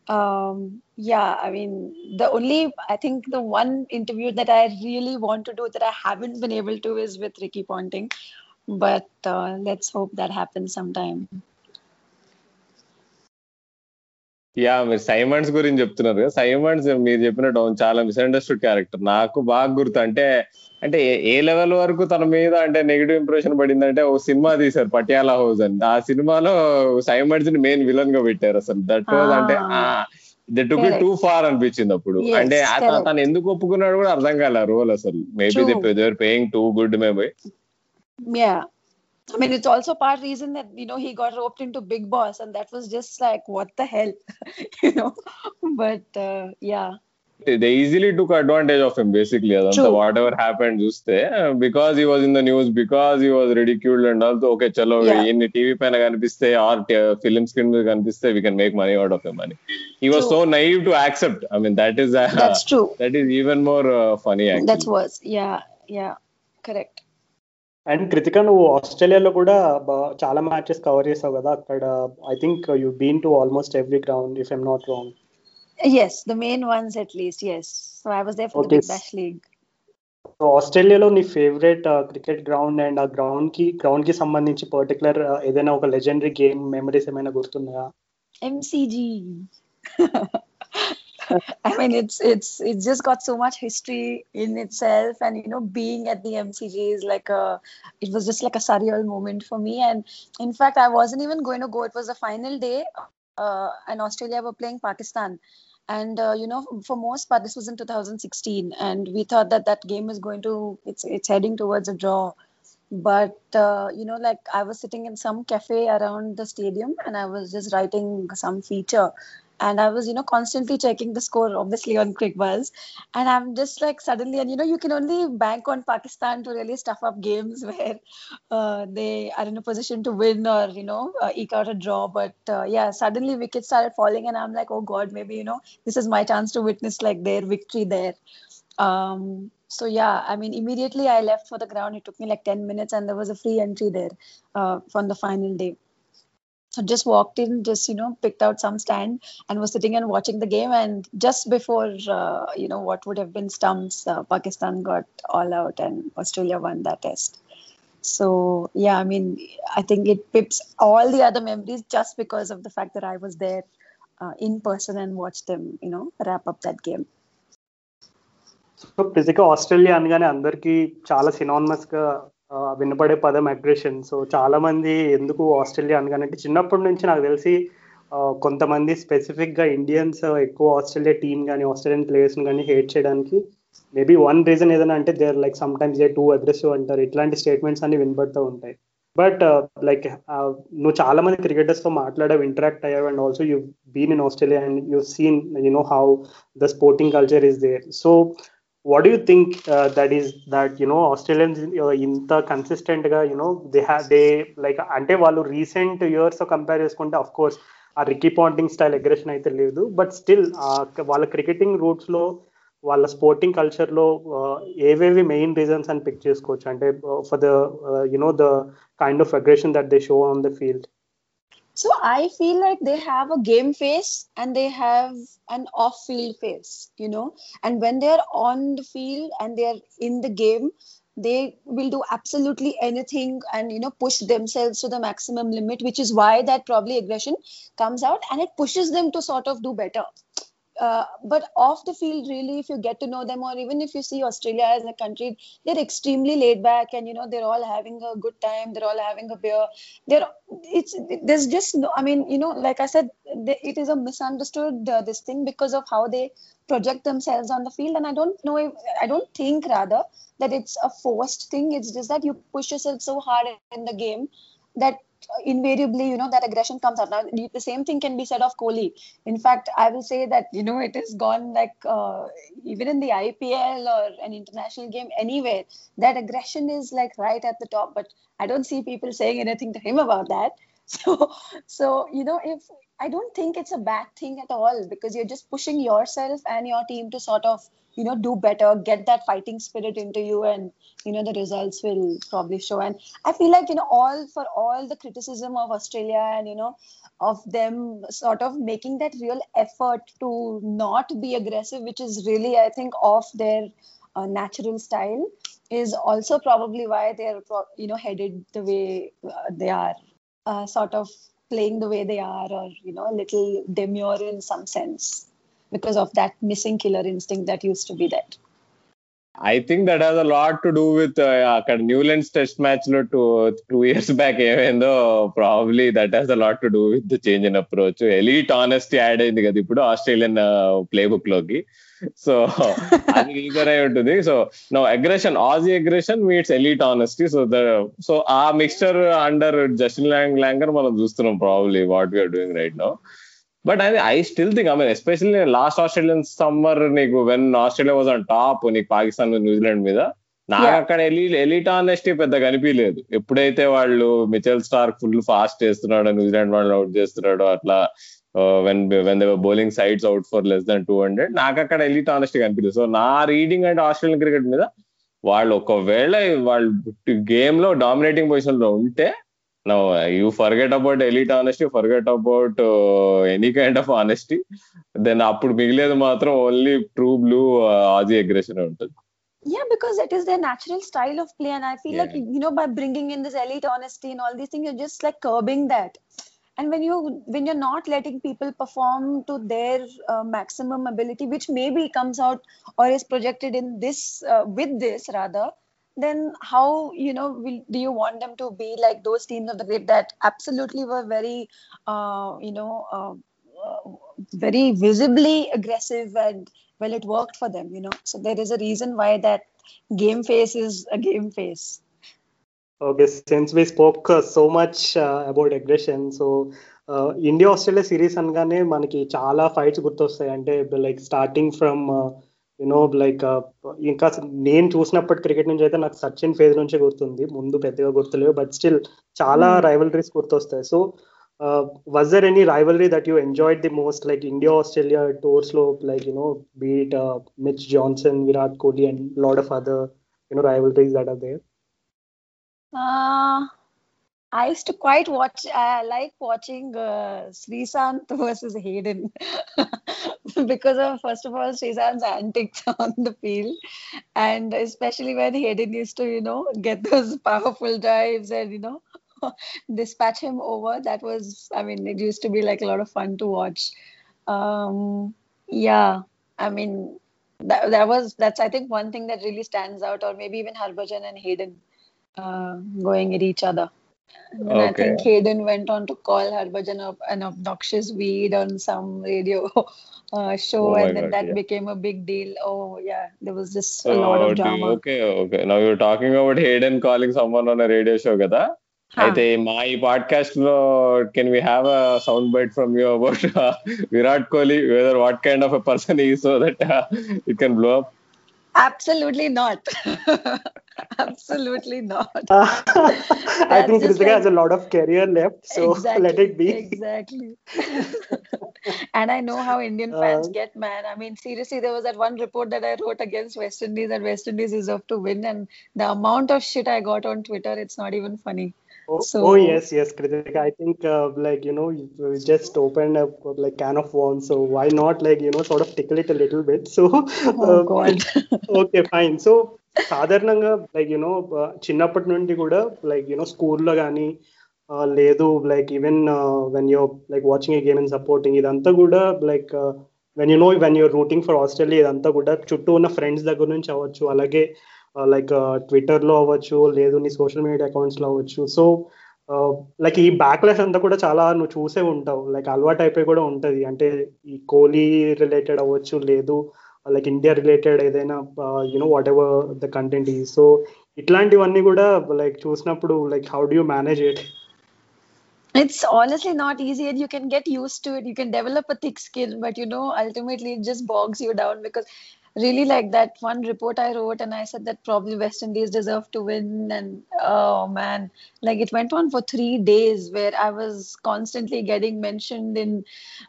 Um, yeah, I mean, the only, I think the one interview that I really want to do that I haven't been able to is with Ricky Ponting. But uh, let's hope that happens sometime. Yeah మీరు సైమండ్స్ గురించి చెప్తున్నారు కదా సైమండ్స్ మీరు చెప్పినట్టు చాలా మిస్అండర్స్టూడ్ క్యారెక్టర్ నాకు బాగా గుర్తు అంటే అంటే ఏ- లెవెల్ వరకు తన మీద అంటే నెగిటివ్ ఇంప్రెషన్ పడిందంటే ఓ సినిమా తీశారు పటియాలా హౌస్ అని ఆ సినిమాలో సైమండ్స్ని మెయిన్ విలన్గా పెట్టారు అసలు దట్ వాజ్ అంటే. They took Correct. Too far అనిపించింది అప్పుడు అంటే. తను ఎందుకు ఒప్పుకున్నాడు కూడా అర్థం కాలే రోల్ అసలు maybe. They're paying too good maybe. I mean, it's also part reason that you know he got roped into Big Boss, and that was just like what the hell, you know. But uh, yeah, they easily took advantage of him basically. Adanta, whatever happened, just there because he was in the news, because he was ridiculed and also okay, chalo yeah. in the TV pan kanipiste or film screen kanipiste, we can make money out of the money. He was true. so naive to accept. I mean, that is uh, that's true. That is even more uh, funny. Actually. That's worse. Yeah, yeah, correct. And Kritika నువ్వు ఆస్ట్రేలియాలో కూడా బా- చాలా మ్యాచెస్ కవర్ చేసావు కదా అక్కడ I think you been to almost every ground if am not wrong Yes, the main ones at least. Yes. So I was there for Okay. the Big Bash League. So ఆస్ట్రేలియాలో నీ ఫేవరెట్ క్రికెట్ గ్రౌండ్ అండ్ ఆ గ్రౌండ్కి గ్రౌండ్కి సంబంధించి పర్టికులర్ ఏదైనా ఒక లెజెండరీ గేమ్ మెమరీస్ ఏమైనా గుర్తున్నాయా MCG. I mean, it's it's it's just got so much history in itself, and you know, being at the MCG is like a, it was just like a surreal moment for me. And in fact, I wasn't even going to go. It was the final day, uh, and Australia were playing Pakistan, and uh, you know, for most part, this was in 2016, and we thought that that game was going to, it's it's heading towards a draw. But uh, you know like i was sitting in some cafe around the stadium and i was just writing some feature. And i was you know constantly checking the score obviously on quickbuzz and i'm just like suddenly and you know you can only bank on pakistan to really stuff up games where uh, they are in a position to win or you know uh, eke out a draw. But uh, yeah suddenly wickets started falling and i'm like oh god maybe you know this is my chance to witness like their victory there. Um, so yeah i mean immediately i left for the ground. It took me like 10 minutes and there was a free entry there uh, the final day. So just walked in just you know picked out some stand and was sitting and watching the game. And just before uh, you know what would have been stumps uh, pakistan got all out and australia won that test. So yeah i mean i think it pips all the other memories just because of the fact that i was there uh, in person and watched them you know wrap up that game so physical Australia అనగానే అందరికీ చాలా సినానమస్గా వినపడే పదం అగ్రెషన్ సో చాలా మంది ఎందుకు ఆస్ట్రేలియా అనగానే అంటే చిన్నప్పటి నుంచి నాకు తెలిసి కొంతమంది స్పెసిఫిక్గా ఇండియన్స్ ఎక్కువ ఆస్ట్రేలియా టీమ్ కానీ ఆస్ట్రేలియన్ ప్లేయర్స్ కానీ హేట్ చేయడానికి మేబీ వన్ రీజన్ ఏదైనా అంటే they're like sometimes they too aggressive అంటారు. ఇట్లాంటి స్టేట్మెంట్స్ అన్ని వినపడుతూ ఉంటాయి. బట్ లైక్ uh, నువ్వు చాలా మంది క్రికెటర్స్తో మాట్లాడావు ఇంటరాక్ట్ అయ్యావు and also you been in Australia and you seen you know how the sporting culture is there so what do you think uh, that is that you know uh, ఇంత కన్సిస్టెంట్గా you know they have they like అంటే వాళ్ళు రీసెంట్ ఇయర్స్ కంపేర్ చేసుకుంటే అఫ్ కోర్స్ ఆ రికీ పాంటింగ్ స్టైల్ అగ్రెషన్ అయితే లేదు. బట్ స్టిల్ వాళ్ళ క్రికెటింగ్ రూట్స్లో వాళ్ళ స్పోర్టింగ్ కల్చర్లో ఏవేవి మెయిన్ రీజన్స్ అని పిక్ చేసుకోవచ్చు? అంటే for the you know the kind of aggression that they show on the field So I feel like they have a game face and they have an off-field face, you know. And when they're on the field and they're in the game, they will do absolutely anything and you know push themselves to the maximum limit, which is why that probably aggression comes out and it pushes them to sort of do better. Uh, but off the field, really, if you get to know them, or even if you see Australia as a country, they're extremely laid back, and you know they're all having a good time. They're all having a beer. They're it's there's just no. I mean, you know, like I said, they, it is a misunderstood uh, this thing because of how they project themselves on the field, and I don't know if I don't think rather that it's a forced thing. It's just that you push yourself so hard in the game that invariably, you know, that aggression comes out. Now, the same thing can be said of Kohli. In fact, I will say that, you know, it has gone like uh, even in the IPL or an international game, anywhere, that aggression is like right at the top. But I don't see people saying anything to him about that. So, so you know, if I don't think it's a bad thing at all because you're just pushing yourself and your team to sort of, you know, do better, get that fighting spirit into you, and you know the results will probably show. And I feel like you know all for all the criticism of Australia and you know of them sort of making that real effort to not be aggressive, which is really I think off their uh, natural style, is also probably why they're you know headed the way uh, they are, uh, sort of playing the way they are, or you know a little demure in some sense because of that missing killer instinct that used to be there. I think that has a lot to do with అక్కడ న్యూలాండ్స్ టెస్ట్ మ్యాచ్లో టూ టూ ఇయర్స్ బ్యాక్ ఏమైందో probably that has a lot to do with change in approach elite honesty add అయింది కదా ఇప్పుడు ఆస్ట్రేలియన్ ప్లే బుక్లోకి. సో అది ఈగర్ అయి ఉంటుంది. So no aggression Aussie aggression meets elite honesty so the so a mixture under Justin Lang Langer మనం చూస్తున్నాం probably what we're doing right no but అది I still think I mean especially last Australian summer నీకు when Australia was on top నీకు పాకిస్తాన్ న్యూజిలాండ్ మీద నాకు. అక్కడ ఎలి ఎలిట్ ఆనెస్టీ పెద్ద కనిపించలేదు ఎప్పుడైతే వాళ్ళు మిచెల్ స్టార్క్ ఫుల్ ఫాస్ట్ చేస్తున్నాడో న్యూజిలాండ్ వాళ్ళు అవుట్ చేస్తున్నాడో అట్లా when when they bowling sides out for less than two hundred నాకు అక్కడ ఎలిట్ ఆనెస్టీ కనిపించలేదు సో నా రీడింగ్ అంటే ఆస్ట్రేలియన్ క్రికెట్ మీద వాళ్ళు ఒకవేళ వాళ్ళు గేమ్లో డామినేటింగ్ పొజిషన్లో ఉంటే Know you forget about elite honesty forget about any kind of honesty then అప్పుడు మిగిలేదు మాత్రం only true blue Aussie aggression ఉంటుంది Yeah, because it is their natural style of play, and I feel like Yeah. you know by bringing in this elite honesty and all these things, you're just like curbing that. And when you when you're not letting people perform to their uh, maximum ability, which maybe comes out or is projected in this uh, with this rather, then how you know will, do you want them to be like those teams of the great that absolutely were very uh, you know uh, uh, very visibly aggressive and well it worked for them you know so there is a reason why that game face is a game face Okay, since we spoke uh, so much uh, about aggression, so India Australia series అనగానే మనకి చాలా ఫైట్స్ గుర్తొస్తాయి అంటే like starting from you know like ఇంకా నేను చూసినప్పటి క్రికెట్ నుంచి అయితే నాకు సచిన్ ఫేజ్ నుంచే గుర్తుంది. ముందు పెద్దగా గుర్తులేవు బట్ స్టిల్ చాలా రైవలరీస్ గుర్తొస్తాయి. So was there any rivalry that you enjoyed the most like India Australia టూర్స్లో like you know beat Mitch Johnson Virat Kohli and lot of other you know rivalries that are there Uh, I used to quite watch. I like watching uh, Srisant versus Hayden because of first of all Srisant's antics on the field, and especially when Hayden used to, you know, get those powerful drives and you know dispatch him over. That was, I mean, it used to be like a lot of fun to watch. Um, yeah, I mean, that, that was that's I think one thing that really stands out, or maybe even Harbhajan and Hayden uh, going at each other. And I Okay. think Hayden went on to call Harbhajan a- an obnoxious weed on some radio uh, show, Oh my and then God, that yeah. became a big deal. Oh yeah, there was just a lot Oh, of do you- drama. okay, okay. Now you're talking about Hayden calling someone on a radio show కదా Huh. అయితే మా ఈ పాడ్కాస్ట్ లో can we have a sound bite from you about Virat Kohli whether what kind of a person ఈ so that it can blow up Absolutely not. Absolutely not. I think just Kritika has a lot of career left, so exactly, let it be. Exactly. and I know how Indian fans Uh, get mad. I mean, seriously, there was that one report that I wrote against West Indies that West Indies deserve to win, and the amount of shit I got on Twitter, it's not even funny. Oh, So- oh yes, yes, Kritika. I think uh, like you know you just opened a like can of worms, so why not like you know sort of tickle it a little bit? So Oh uh, God. Okay fine so సాధారణంగా లైక్ యునో చిన్నప్పటి నుండి కూడా లైక్ యునో స్కూల్లో కానీ లేదు like even when you like watching a game and supporting ఇదంతా కూడా like when you know when you're rooting for Australia ఇదంతా కూడా చుట్టూ ఉన్న ఫ్రెండ్స్ దగ్గర నుంచి అవ్వచ్చు అలాగే లైక్ ట్విట్టర్లో అవ్వచ్చు లేదు నీ సోషల్ మీడియా అకౌంట్స్లో అవ్వచ్చు. సో లైక్ ఈ బ్యాక్లెస్ అంతా కూడా చాలా నువ్వు చూసే ఉంటావు. లైక్ అలవాటు అయిపోయి కూడా ఉంటుంది. అంటే ఈ కోహ్లీ రిలేటెడ్ అవ్వచ్చు లేదు లైక్ ఇండియా రిలేటెడ్ ఏదైనా you know whatever the content ఈ సో ఇట్లాంటివన్నీ కూడా లైక్ చూసినప్పుడు like how do you manage it It's honestly not easy, and you can get used to it. You can develop a thick skin, but you know, ultimately, it just bogs you down because really, like that one report I wrote, and I said that probably West Indies deserve to win. And oh man, like it went on for three days where I was constantly getting mentioned in,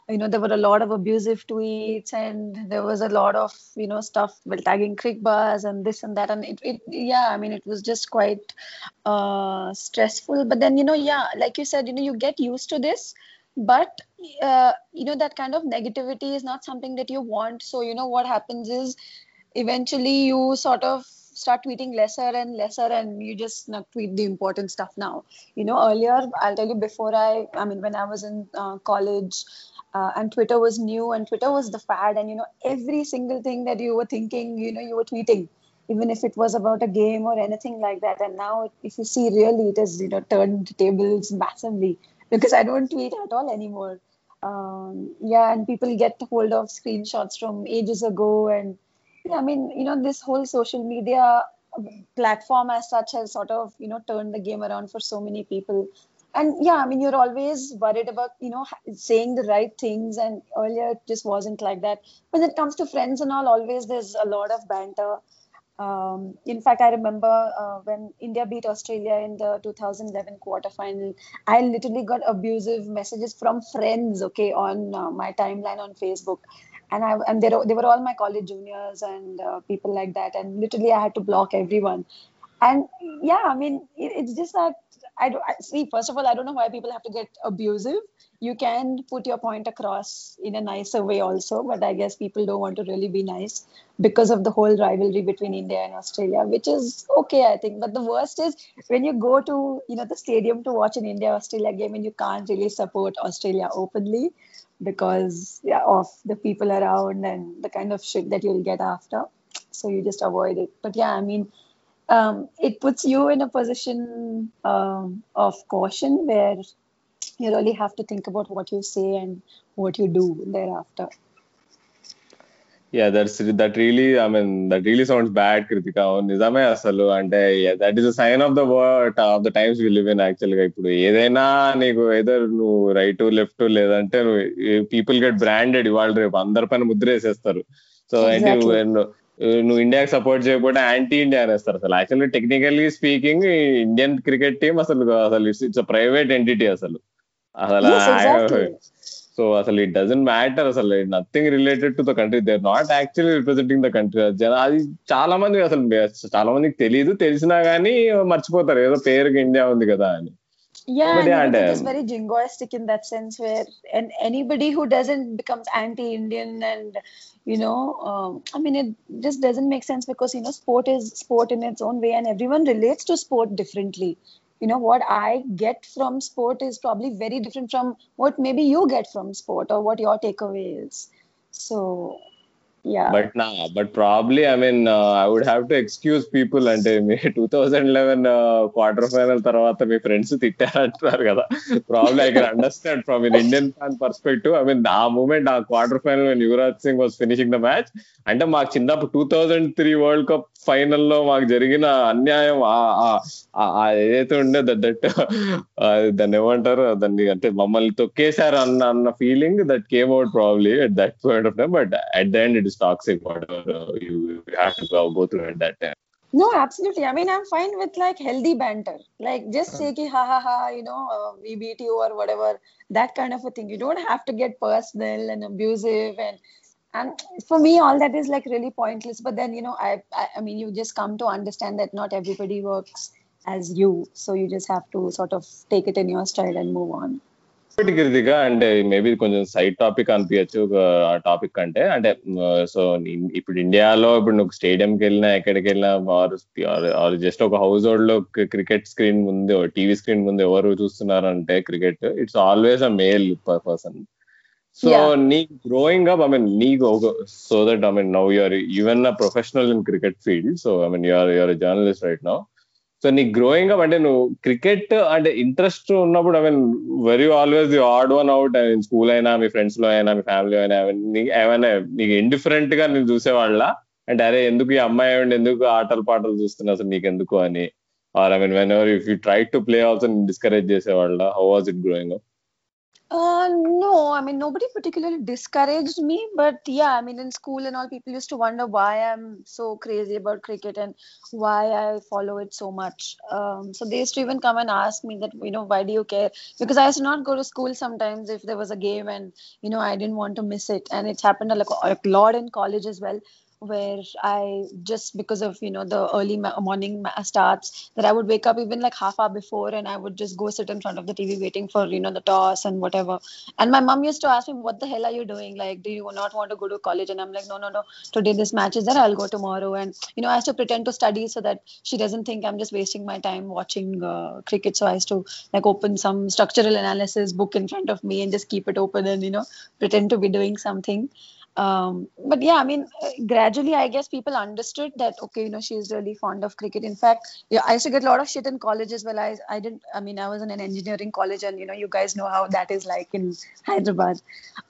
you know, there were a lot of abusive tweets, and there was a lot of, you know, stuff well, tagging crick bars and this and that. And it, it yeah, I mean, it was just quite uh, stressful. But then, you know, yeah, like you said, you know, you get used to this, but uh, you know, that kind of negativity is not something that you want. So, you know, what happens is eventually you sort of start tweeting lesser and lesser and you just not tweet the important stuff now. You know earlier i'll tell you before i i mean when i was in uh, college uh, and twitter was new and twitter was the fad and you know every single thing that you were thinking you know you were tweeting even if it was about a game or anything like that. And now if you see really it has you know turned tables massively because i don't tweet at all anymore um, yeah and people get hold of screenshots from ages ago and yeah, I mean, you know, this whole social media platform as such has sort of, you know, turned the game around for so many people. And yeah, I mean, you're always worried about, you know, saying the right things. And earlier it just wasn't like that. When it comes to friends and all, always there's a lot of banter. Um, in fact, I remember uh, when India beat Australia in the 2011 quarterfinal, I literally got abusive messages from friends, okay, on uh, my timeline on Facebook and I and they were, they were all my college juniors and uh, people like that, and literally I had to block everyone. And yeah, I mean, it, it's just that I don't I, see. First of all, I don't know why people have to get abusive. You can put your point across in a nicer way also, but I guess people don't want to really be nice because of the whole rivalry between India and Australia, which is okay, I think. But the worst is when you go to you know the stadium to watch an India Australia game and you can't really support Australia openly because yeah, of the people around and the kind of shit that you'll get after. So you just avoid it. But yeah, I mean, um, it puts you in a position um, of caution where you really have to think about what you say and what you do thereafter. Yeah that's that really I mean that really sounds bad Kritika నిజమే అసలు అంటే that is sign of the word of the times we live in యాక్చువల్గా ఇప్పుడు ఏదైనా నీకు ఏదర్ నువ్వు రైట్ లెఫ్ట్ లేదంటే పీపుల్ గెట్ బ్రాండెడ్ ఇవాళ రేపు అందరి పైన ముద్ర వేసేస్తారు సో Exactly. నువ్వు ఇండియాకి సపోర్ట్ చేయకపోతే యాంటీ ఇండియా అనేస్తారు అసలు. Actually technically speaking Indian cricket team అసలు అసలు ఇట్స్ ప్రైవేట్ ఎంటిటీ అసలు. అసలు. సో అసలు ఇట్ డజంట్ మ్యాటర్ అసలు. Nothing related to the country they not actually representing the country అది చాలా మంది అసలు చాలా మందికి తెలియదు తెలిసినా గానీ మర్చిపోతారు. ఏదో పేరుకి ఇండియా ఉంది కదా అని. Yeah, But and yeah, and, it is um, very jingoistic in that sense where and anybody who doesn't becomes anti-Indian and you know, um, I mean, it just doesn't make sense because you know, sport is sport in its own way, and everyone relates to sport differently. You know, what I get from sport is probably very different from what maybe you get from sport or what your takeaway is. So, yeah. But నా but probably I mean I would have to excuse people అంటే మీ two thousand eleven quarter final తర్వాత మీ ఫ్రెండ్స్ తిట్టారంటున్నారు కదా. Probably I can understand from in Indian fan perspective I mean ఆ మూమెంట్ ఆ quarter final Yuvraj Singh was finishing the match అంటే మాకు చిన్నప్పుడు two thousand three world cup ఫైనల్లో మాకు జరిగిన అన్యాయం ఆ- ఏదైతే ఉండే దట్ దాన్ని ఏమంటారు? దాన్ని అంటే మమ్మల్ని తొక్కేశారు అన్న అన్న feeling that came out probably at that point of time but at the end it is toxic, whatever you, have to go, go through at that time. No, absolutely. I mean, I'm fine with like healthy banter, like just uh-huh. say, ki, ha ha ha, you know, uh, we beat you or whatever, that kind of a thing. You don't have to get personal and abusive and and for me all that is like really pointless but then you know I, I, I mean you just come to understand that not everybody works as you so you just have to sort of take it in your stride and move on Kritika అంటే మేబీ కొంచెం సైడ్ టాపిక్ అనిపించచ్చు ఆ టాపిక్ అంటే అంటే సో ఇప్పుడు ఇండియాలో ఇప్పుడు నువ్వు స్టేడియంకి వెళ్ళినా ఎక్కడికి వెళ్ళినా ఆర్ జస్ట్ ఒక హౌస్ హోల్డ్లో క్రికెట్ స్క్రీన్ ముందు టీవీ స్క్రీన్ ముందు ఎవరు చూస్తున్నారు అంటే cricket. It's always a male person. So. నీ గ్రోయింగ్ అప్ ఐ మీన్ ఒక so that I mean now you're even a professional in cricket field. So I mean you're you're journalist right now. So నీ గ్రోయింగ్ అప్ అంటే నువ్వు క్రికెట్ అంటే ఇంట్రెస్ట్ ఉన్నప్పుడు I mean very always you odd one out school అయినా మీ ఫ్రెండ్స్లో అయినా మీ ఫ్యామిలీ అయినా నీకు ఏమైనా నీకు ఇండిఫరెంట్గా నేను చూసేవాళ్ళ? అంటే అరే ఎందుకు ఈ అమ్మాయి ఉండి ఎందుకు ఆటలు పాటలు చూస్తున్నా? అసలు నీకు ఎందుకు అని? Or I mean whenever if you try to play also discourage చేసేవాళ్ళ? How was it growing up Uh, no, I mean, nobody particularly discouraged me, but yeah, I mean, in school and all, people used to wonder why I'm so crazy about cricket and why I follow it so much. Um, so they used to even come and ask me that, you know, why do you care? Because I used to not go to school sometimes if there was a game and, you know, I didn't want to miss it. And it's happened a lot in college as well where I just because of you know the early ma- morning ma- starts that I would wake up even like half hour before and I would just go sit in front of the TV waiting for you know the toss and whatever. And my mom used to ask me, "What the hell are you doing? Like, do you not want to go to college?" And I'm like, "No, no, no. Today this match is there. I'll go tomorrow." And you know, I used to pretend to study so that she doesn't think I'm just wasting my time watching uh, cricket. So I used to like open some structural analysis book in front of me and just keep it open and you know pretend to be doing something um, but yeah i mean uh, gradually i guess people understood that okay you know she's really fond of cricket. In fact yeah i used to get a lot of shit in college as well. I i didn't i mean i was in an engineering college and you know you guys know how that is like in hyderabad.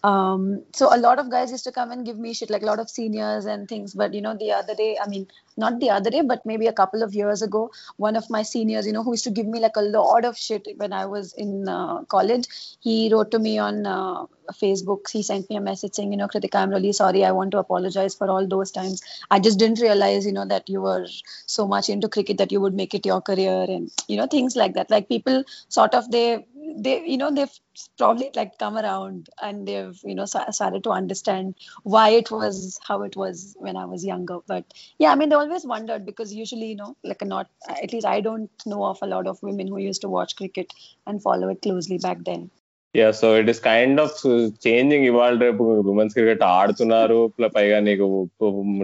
Um, so a lot of guys used to come and give me shit like a lot of seniors and things. But you know the other day i mean not the other day but maybe a couple of years ago one of my seniors you know who used to give me like a lot of shit when i was in uh, college he wrote to me on uh, Facebook, he sent me a message saying, you know, Kritika, I'm really sorry. I want to apologize for all those times. I just didn't realize, you know, that you were so much into cricket that you would make it your career and, you know, things like that. Like people sort of, they, they, you know, they've probably like come around and they've, you know, started to understand why it was how it was when I was younger. But yeah, I mean, they always wondered because usually, you know, like not, at least I don't know of a lot of women who used to watch cricket and follow it closely back then. Yeah so it is kind of changing ఇవాళ రేపు ఉమెన్స్ క్రికెట్ ఆడుతున్నారు. పైగా నీకు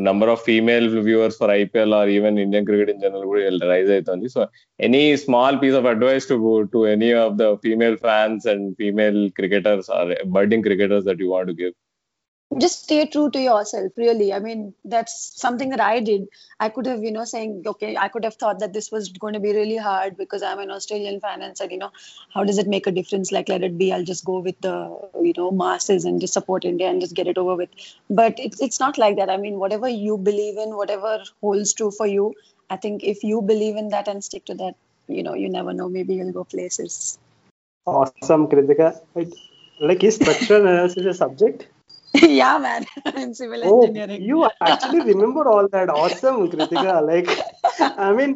number of female viewers for IPL or even Indian cricket in general కూడా రైజ్ అవుతుంది. So any small piece of advice to to any of the female fans and female cricketers or budding cricketers that you want give just stay true to yourself really. I mean that's something that i did. I could have you know saying okay i could have thought that this was going to be really hard because i'm an australian fan and said you know how does it make a difference? Like let it be. I'll just go with the you know masses and just support india and just get it over with. But it's, it's not like that. I mean whatever you believe in whatever holds true for you i think if you believe in that and stick to that you know you never know. Maybe you'll go places. Awesome kritika. Like is structural analysis a subject yeah, man. in civil Oh, engineering. you actually remember all that. Awesome, Kritika. Like, I mean,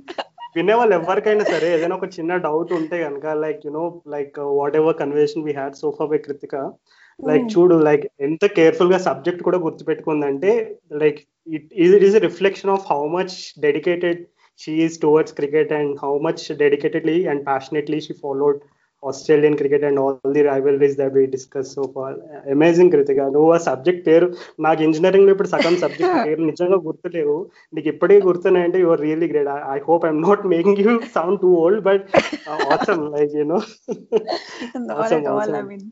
వినే వాళ్ళు ఎవరికైనా సరే ఏదైనా ఒక చిన్న డౌట్ ఉంటే కనుక like you know like whatever conversation we had so far by Kritika like చూడు లైక్ ఎంత కేర్ఫుల్గా సబ్జెక్ట్ కూడా గుర్తుపెట్టుకుందంటే like it it is reflection of how much dedicated she is towards cricket and how much dedicatedly and passionately she followed Australian cricket and all the rivalries that we discuss so far amazing Kritika నువ్వు ఆ సబ్జెక్ట్ పేరు నాకు ఇంజనీరింగ్లో ఇప్పుడు సగం సబ్జెక్ట్ పేరు నిజంగా గుర్తులేవు నీకు ఇప్పటికీ గుర్తున్నాయంటే your really great I hope I'm not making you sound too old but awesome like you know. I awesome. mean,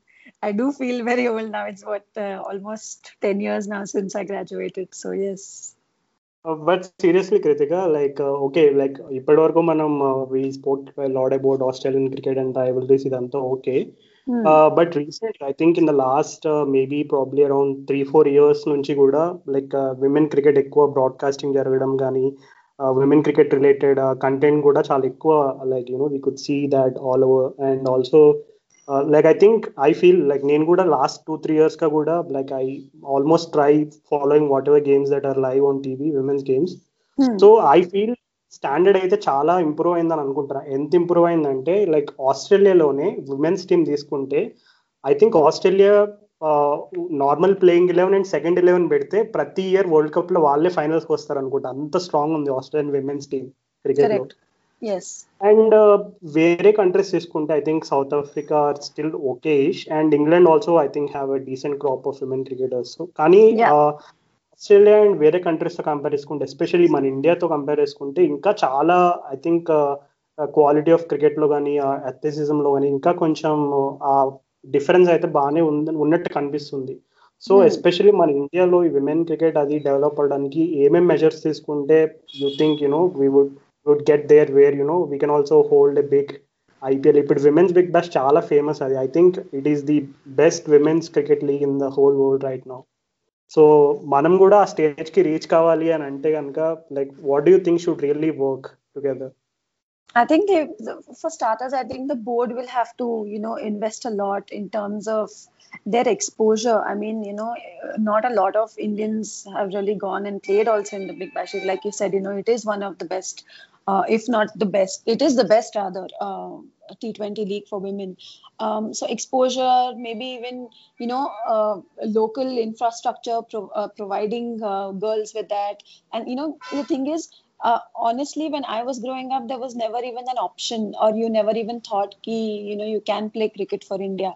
I do feel very old now. It's what uh, almost ten years now since I graduated. So yes. But seriously Kritika like okay like ఇప్పటి వరకు మనం we sport lot about Australian cricket and rivalries ఇదంతా okay. But recent I think in the last maybe probably around three four years నుంచి కూడా లైక్ విమెన్ క్రికెట్ ఎక్కువ బ్రాడ్కాస్టింగ్ జరగడం కానీ విమెన్ క్రికెట్ రిలేటెడ్ కంటెంట్ కూడా చాలా ఎక్కువ like you know we could see that all over and also like I think I feel like నేను కూడా లాస్ట్ టూ త్రీ ఇయర్స్గా కూడా like I almost try following whatever games that are live on TV women's games. So I feel standard అయితే చాలా ఇంప్రూవ్ అయిందని అనుకుంటున్నా ఎంత ఇంప్రూవ్ అయిందంటే లైక్ ఆస్ట్రేలియాలోనే ఉమెన్స్ టీమ్ తీసుకుంటే I think Australia normal playing eleven and second eleven పెడితే ప్రతి ఇయర్ వరల్డ్ కప్లో వాళ్ళే ఫైనల్స్కి వస్తారు అనుకుంటా అంత స్ట్రాంగ్ ఉంది ఆస్ట్రేలియన్ విమెన్స్ టీమ్ క్రికెట్లో Correct. Yes. అండ్ వేరే కంట్రీస్ తీసుకుంటే I think South Africa still okay and England also I think have a decent crop of women cricketers కానీ. ఆస్ట్రేలియా అండ్ వేరే కంట్రీస్తో కంపేర్ చేసుకుంటే ఎస్పెషల్లీ మన ఇండియాతో కంపేర్ చేసుకుంటే ఇంకా చాలా ఐ థింక్ క్వాలిటీ ఆఫ్ క్రికెట్లో కానీ అథ్లెటిసిజం లో కానీ ఇంకా కొంచెం ఆ డిఫరెన్స్ అయితే బాగానే ఉంది ఉన్నట్టు కనిపిస్తుంది సో Hmm. ఎస్పెషల్లీ మన ఇండియాలో ఈ విమెన్ క్రికెట్ అది డెవలప్ అవడానికి ఏమేమి మెజర్స్ తీసుకుంటే you think you know we would Would get there where you know we can also hold a big IPL ఇప్పుడు విమెన్స్ బిగ్ బాష్ చాలా ఫేమస్ అది I think it is the best women's cricket league in the whole world right now so మనం కూడా ఆ స్టేజ్ కి రీచ్ కావాలి అని అంటే కనుక like what do you think should really work together I think they, for starters, I think the board will have to, you know, invest a lot in terms of their exposure. I mean, you know, not a lot of Indians have really gone and played also in the Big Bash. League. Like you said, you know, it is one of the best, uh, if not the best. It is the best rather uh, T20 league for women. Um, so exposure, maybe even you know, uh, local infrastructure pro- uh, providing uh, girls with that, and you know, the thing is uh, honestly, when I was growing up, there was never even an option, or you never even thought, ki, you know, you can play cricket for India,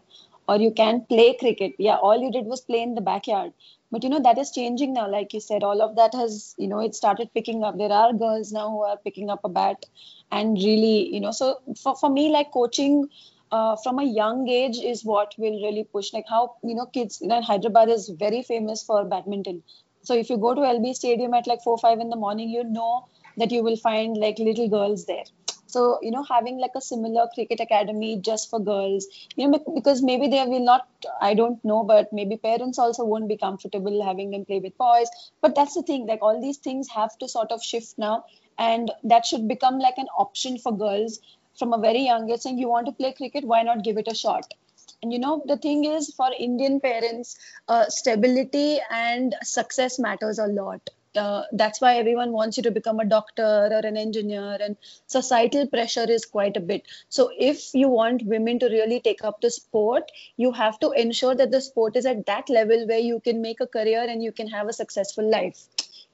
or you can play cricket. Yeah, all you did was play in the backyard. But you know, that is changing now. Like you said, all of that has, you know, it started picking up. There are girls now who are picking up a bat and really, you know, so for, for me, like coaching uh, from a young age is what will really push. Like how, you know, kids, you know, Hyderabad is very famous for badminton. So if you go to LB Stadium at like four, five in the morning, you know that you will find like little girls there. So you know, having like a similar cricket academy just for girls, you know, because maybe they will not. I don't know, but maybe parents also won't be comfortable having them play with boys. But that's the thing. Like all these things have to sort of shift now, and that should become like an option for girls from a very young age. Saying you want to play cricket, why not give it a shot? And you know, the thing is, for Indian parents, uh, stability and success matters a lot. Uh, that's why everyone wants you to become a doctor or an engineer, and societal pressure is quite a bit. So, if you want women to really take up the sport, you have to ensure that the sport is at that level where you can make a career and you can have a successful life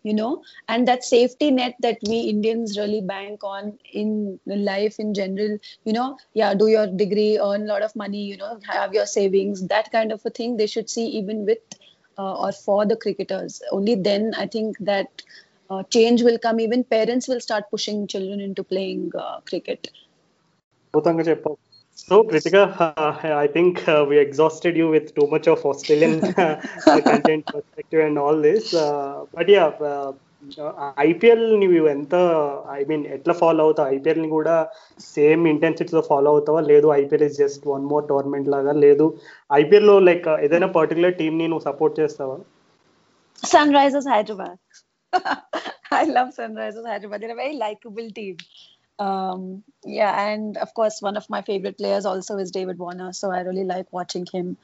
you know and that safety net that we indians really bank on in life in general you know yeah do your degree earn a lot of money you know have your savings that kind of a thing they should see even with uh, or for the cricketers. Only then I think that uh, change will come. Even parents will start pushing children into playing uh, cricket. So, Kritika, uh, I think uh, we exhausted you with too much of Australian uh, content perspective and all this. Uh, but yeah, uh, IPL నువ్వు ఎంత ఐ మీన్ ఎట్లా ఫాలో అవుతావు ఐపీఎల్ని కూడా సేమ్ ఇంటెన్సిటీతో ఫాలో అవుతావా లేదు IPL is just one more tournament లాగా లేదు ఐపీఎల్లో లైక్ ఏదైనా పర్టికులర్ టీమ్ని నువ్వు సపోర్ట్ చేస్తావా Sunrisers Hyderabad. I love Sunrisers Hyderabad. They're a very likable team. Um, yeah, and of course, one of my favorite players also is David Warner. So I really like watching him.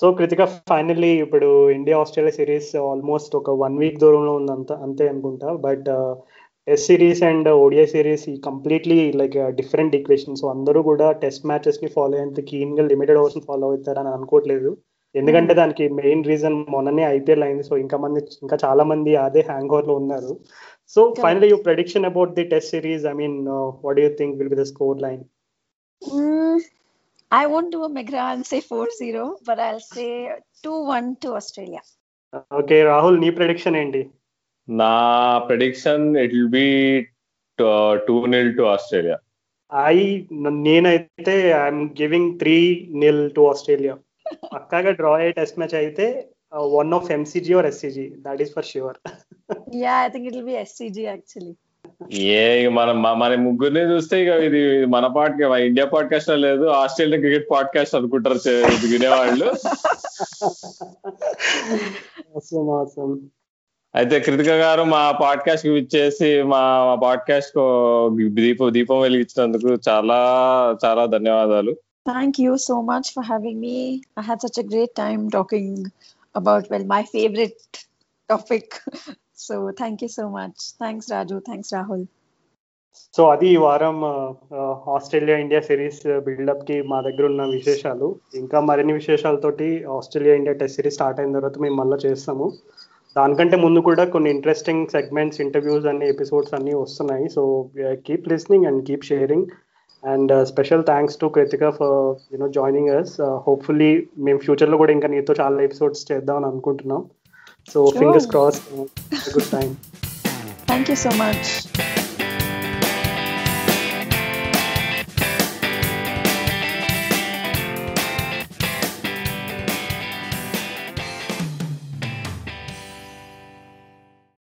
So Krithika finally ఇప్పుడు ఇండియా ఆస్ట్రేలియా సిరీస్ ఆల్మోస్ట్ ఒక వన్ వీక్ దూరంలో ఉంది అంత అంతే అనుకుంటా but test series and ODI series ఈ completely like different equation so అందరూ కూడా టెస్ట్ మ్యాచెస్ని ఫాలో అయ్యేంత కీన్గా లిమిటెడ్ ఓవర్స్ ఫాలో అవుతారని అనుకోవట్లేదు. ఎందుకంటే దానికి మెయిన్ రీజన్ మొన్ననే ఐపీఎల్ అయింది. సో ఇంకా మంది ఇంకా చాలా మంది అదే హ్యాంగ్ ఓవర్లో ఉన్నారు. So finally you prediction about the test series I mean what you think will be the score line I won't do a Megra and say 4-0, but I'll say 2-1 to Australia. Okay Rahul నీ ప్రెడిక్షన్ ఏంటి నా prediction it will be two nil to Australia I నేనైతే I'm giving three nil to Australia పక్కాగా డ్రా అయ్యే టెస్ట్ మ్యాచ్ అయితే one of MCG or SCG that is for sure Yeah, I think it'll be SCG actually. ఏ మనం మ- మన ముగ్గురిని చూస్తే ఇక ఇది మన పాడ్కా ఇండియా పాడ్కాస్ట్ లేదు ఆస్ట్రేలియా క్రికెట్ పాడ్కాస్ట్ అనుకుంటారు వినేవాళ్ళు అయితే కృతిక గారు మా పాడ్కాస్ట్కి ఇచ్చేసి మా పాడ్కాస్ట్కు దీపం దీపం వెలిగించినందుకు చాలా చాలా ధన్యవాదాలు Thank you so much for having me. I had such a great time talking about, well, my favorite topic. So thank you so much thanks Raju thanks Rahul so అది ఈ వారం ఆస్ట్రేలియా ఇండియా సిరీస్ బిల్డప్కి మా దగ్గర ఉన్న విశేషాలు. ఇంకా మరిన్ని విశేషాలతోటి Australia India test series start అయిన తర్వాత మేము మళ్ళీ చేస్తాము. దానికంటే ముందు కూడా కొన్ని ఇంట్రెస్టింగ్ సెగ్మెంట్స్ ఇంటర్వ్యూస్ అన్ని ఎపిసోడ్స్ అన్ని వస్తున్నాయి. So keep listening and keep sharing and special thanks to Krithika for you know joining us hopefully మేము ఫ్యూచర్లో కూడా ఇంకా నీతో చాలా ఎపిసోడ్స్ చేద్దామని అనుకుంటున్నాం. So, sure. fingers crossed, a good time. Thank you so much.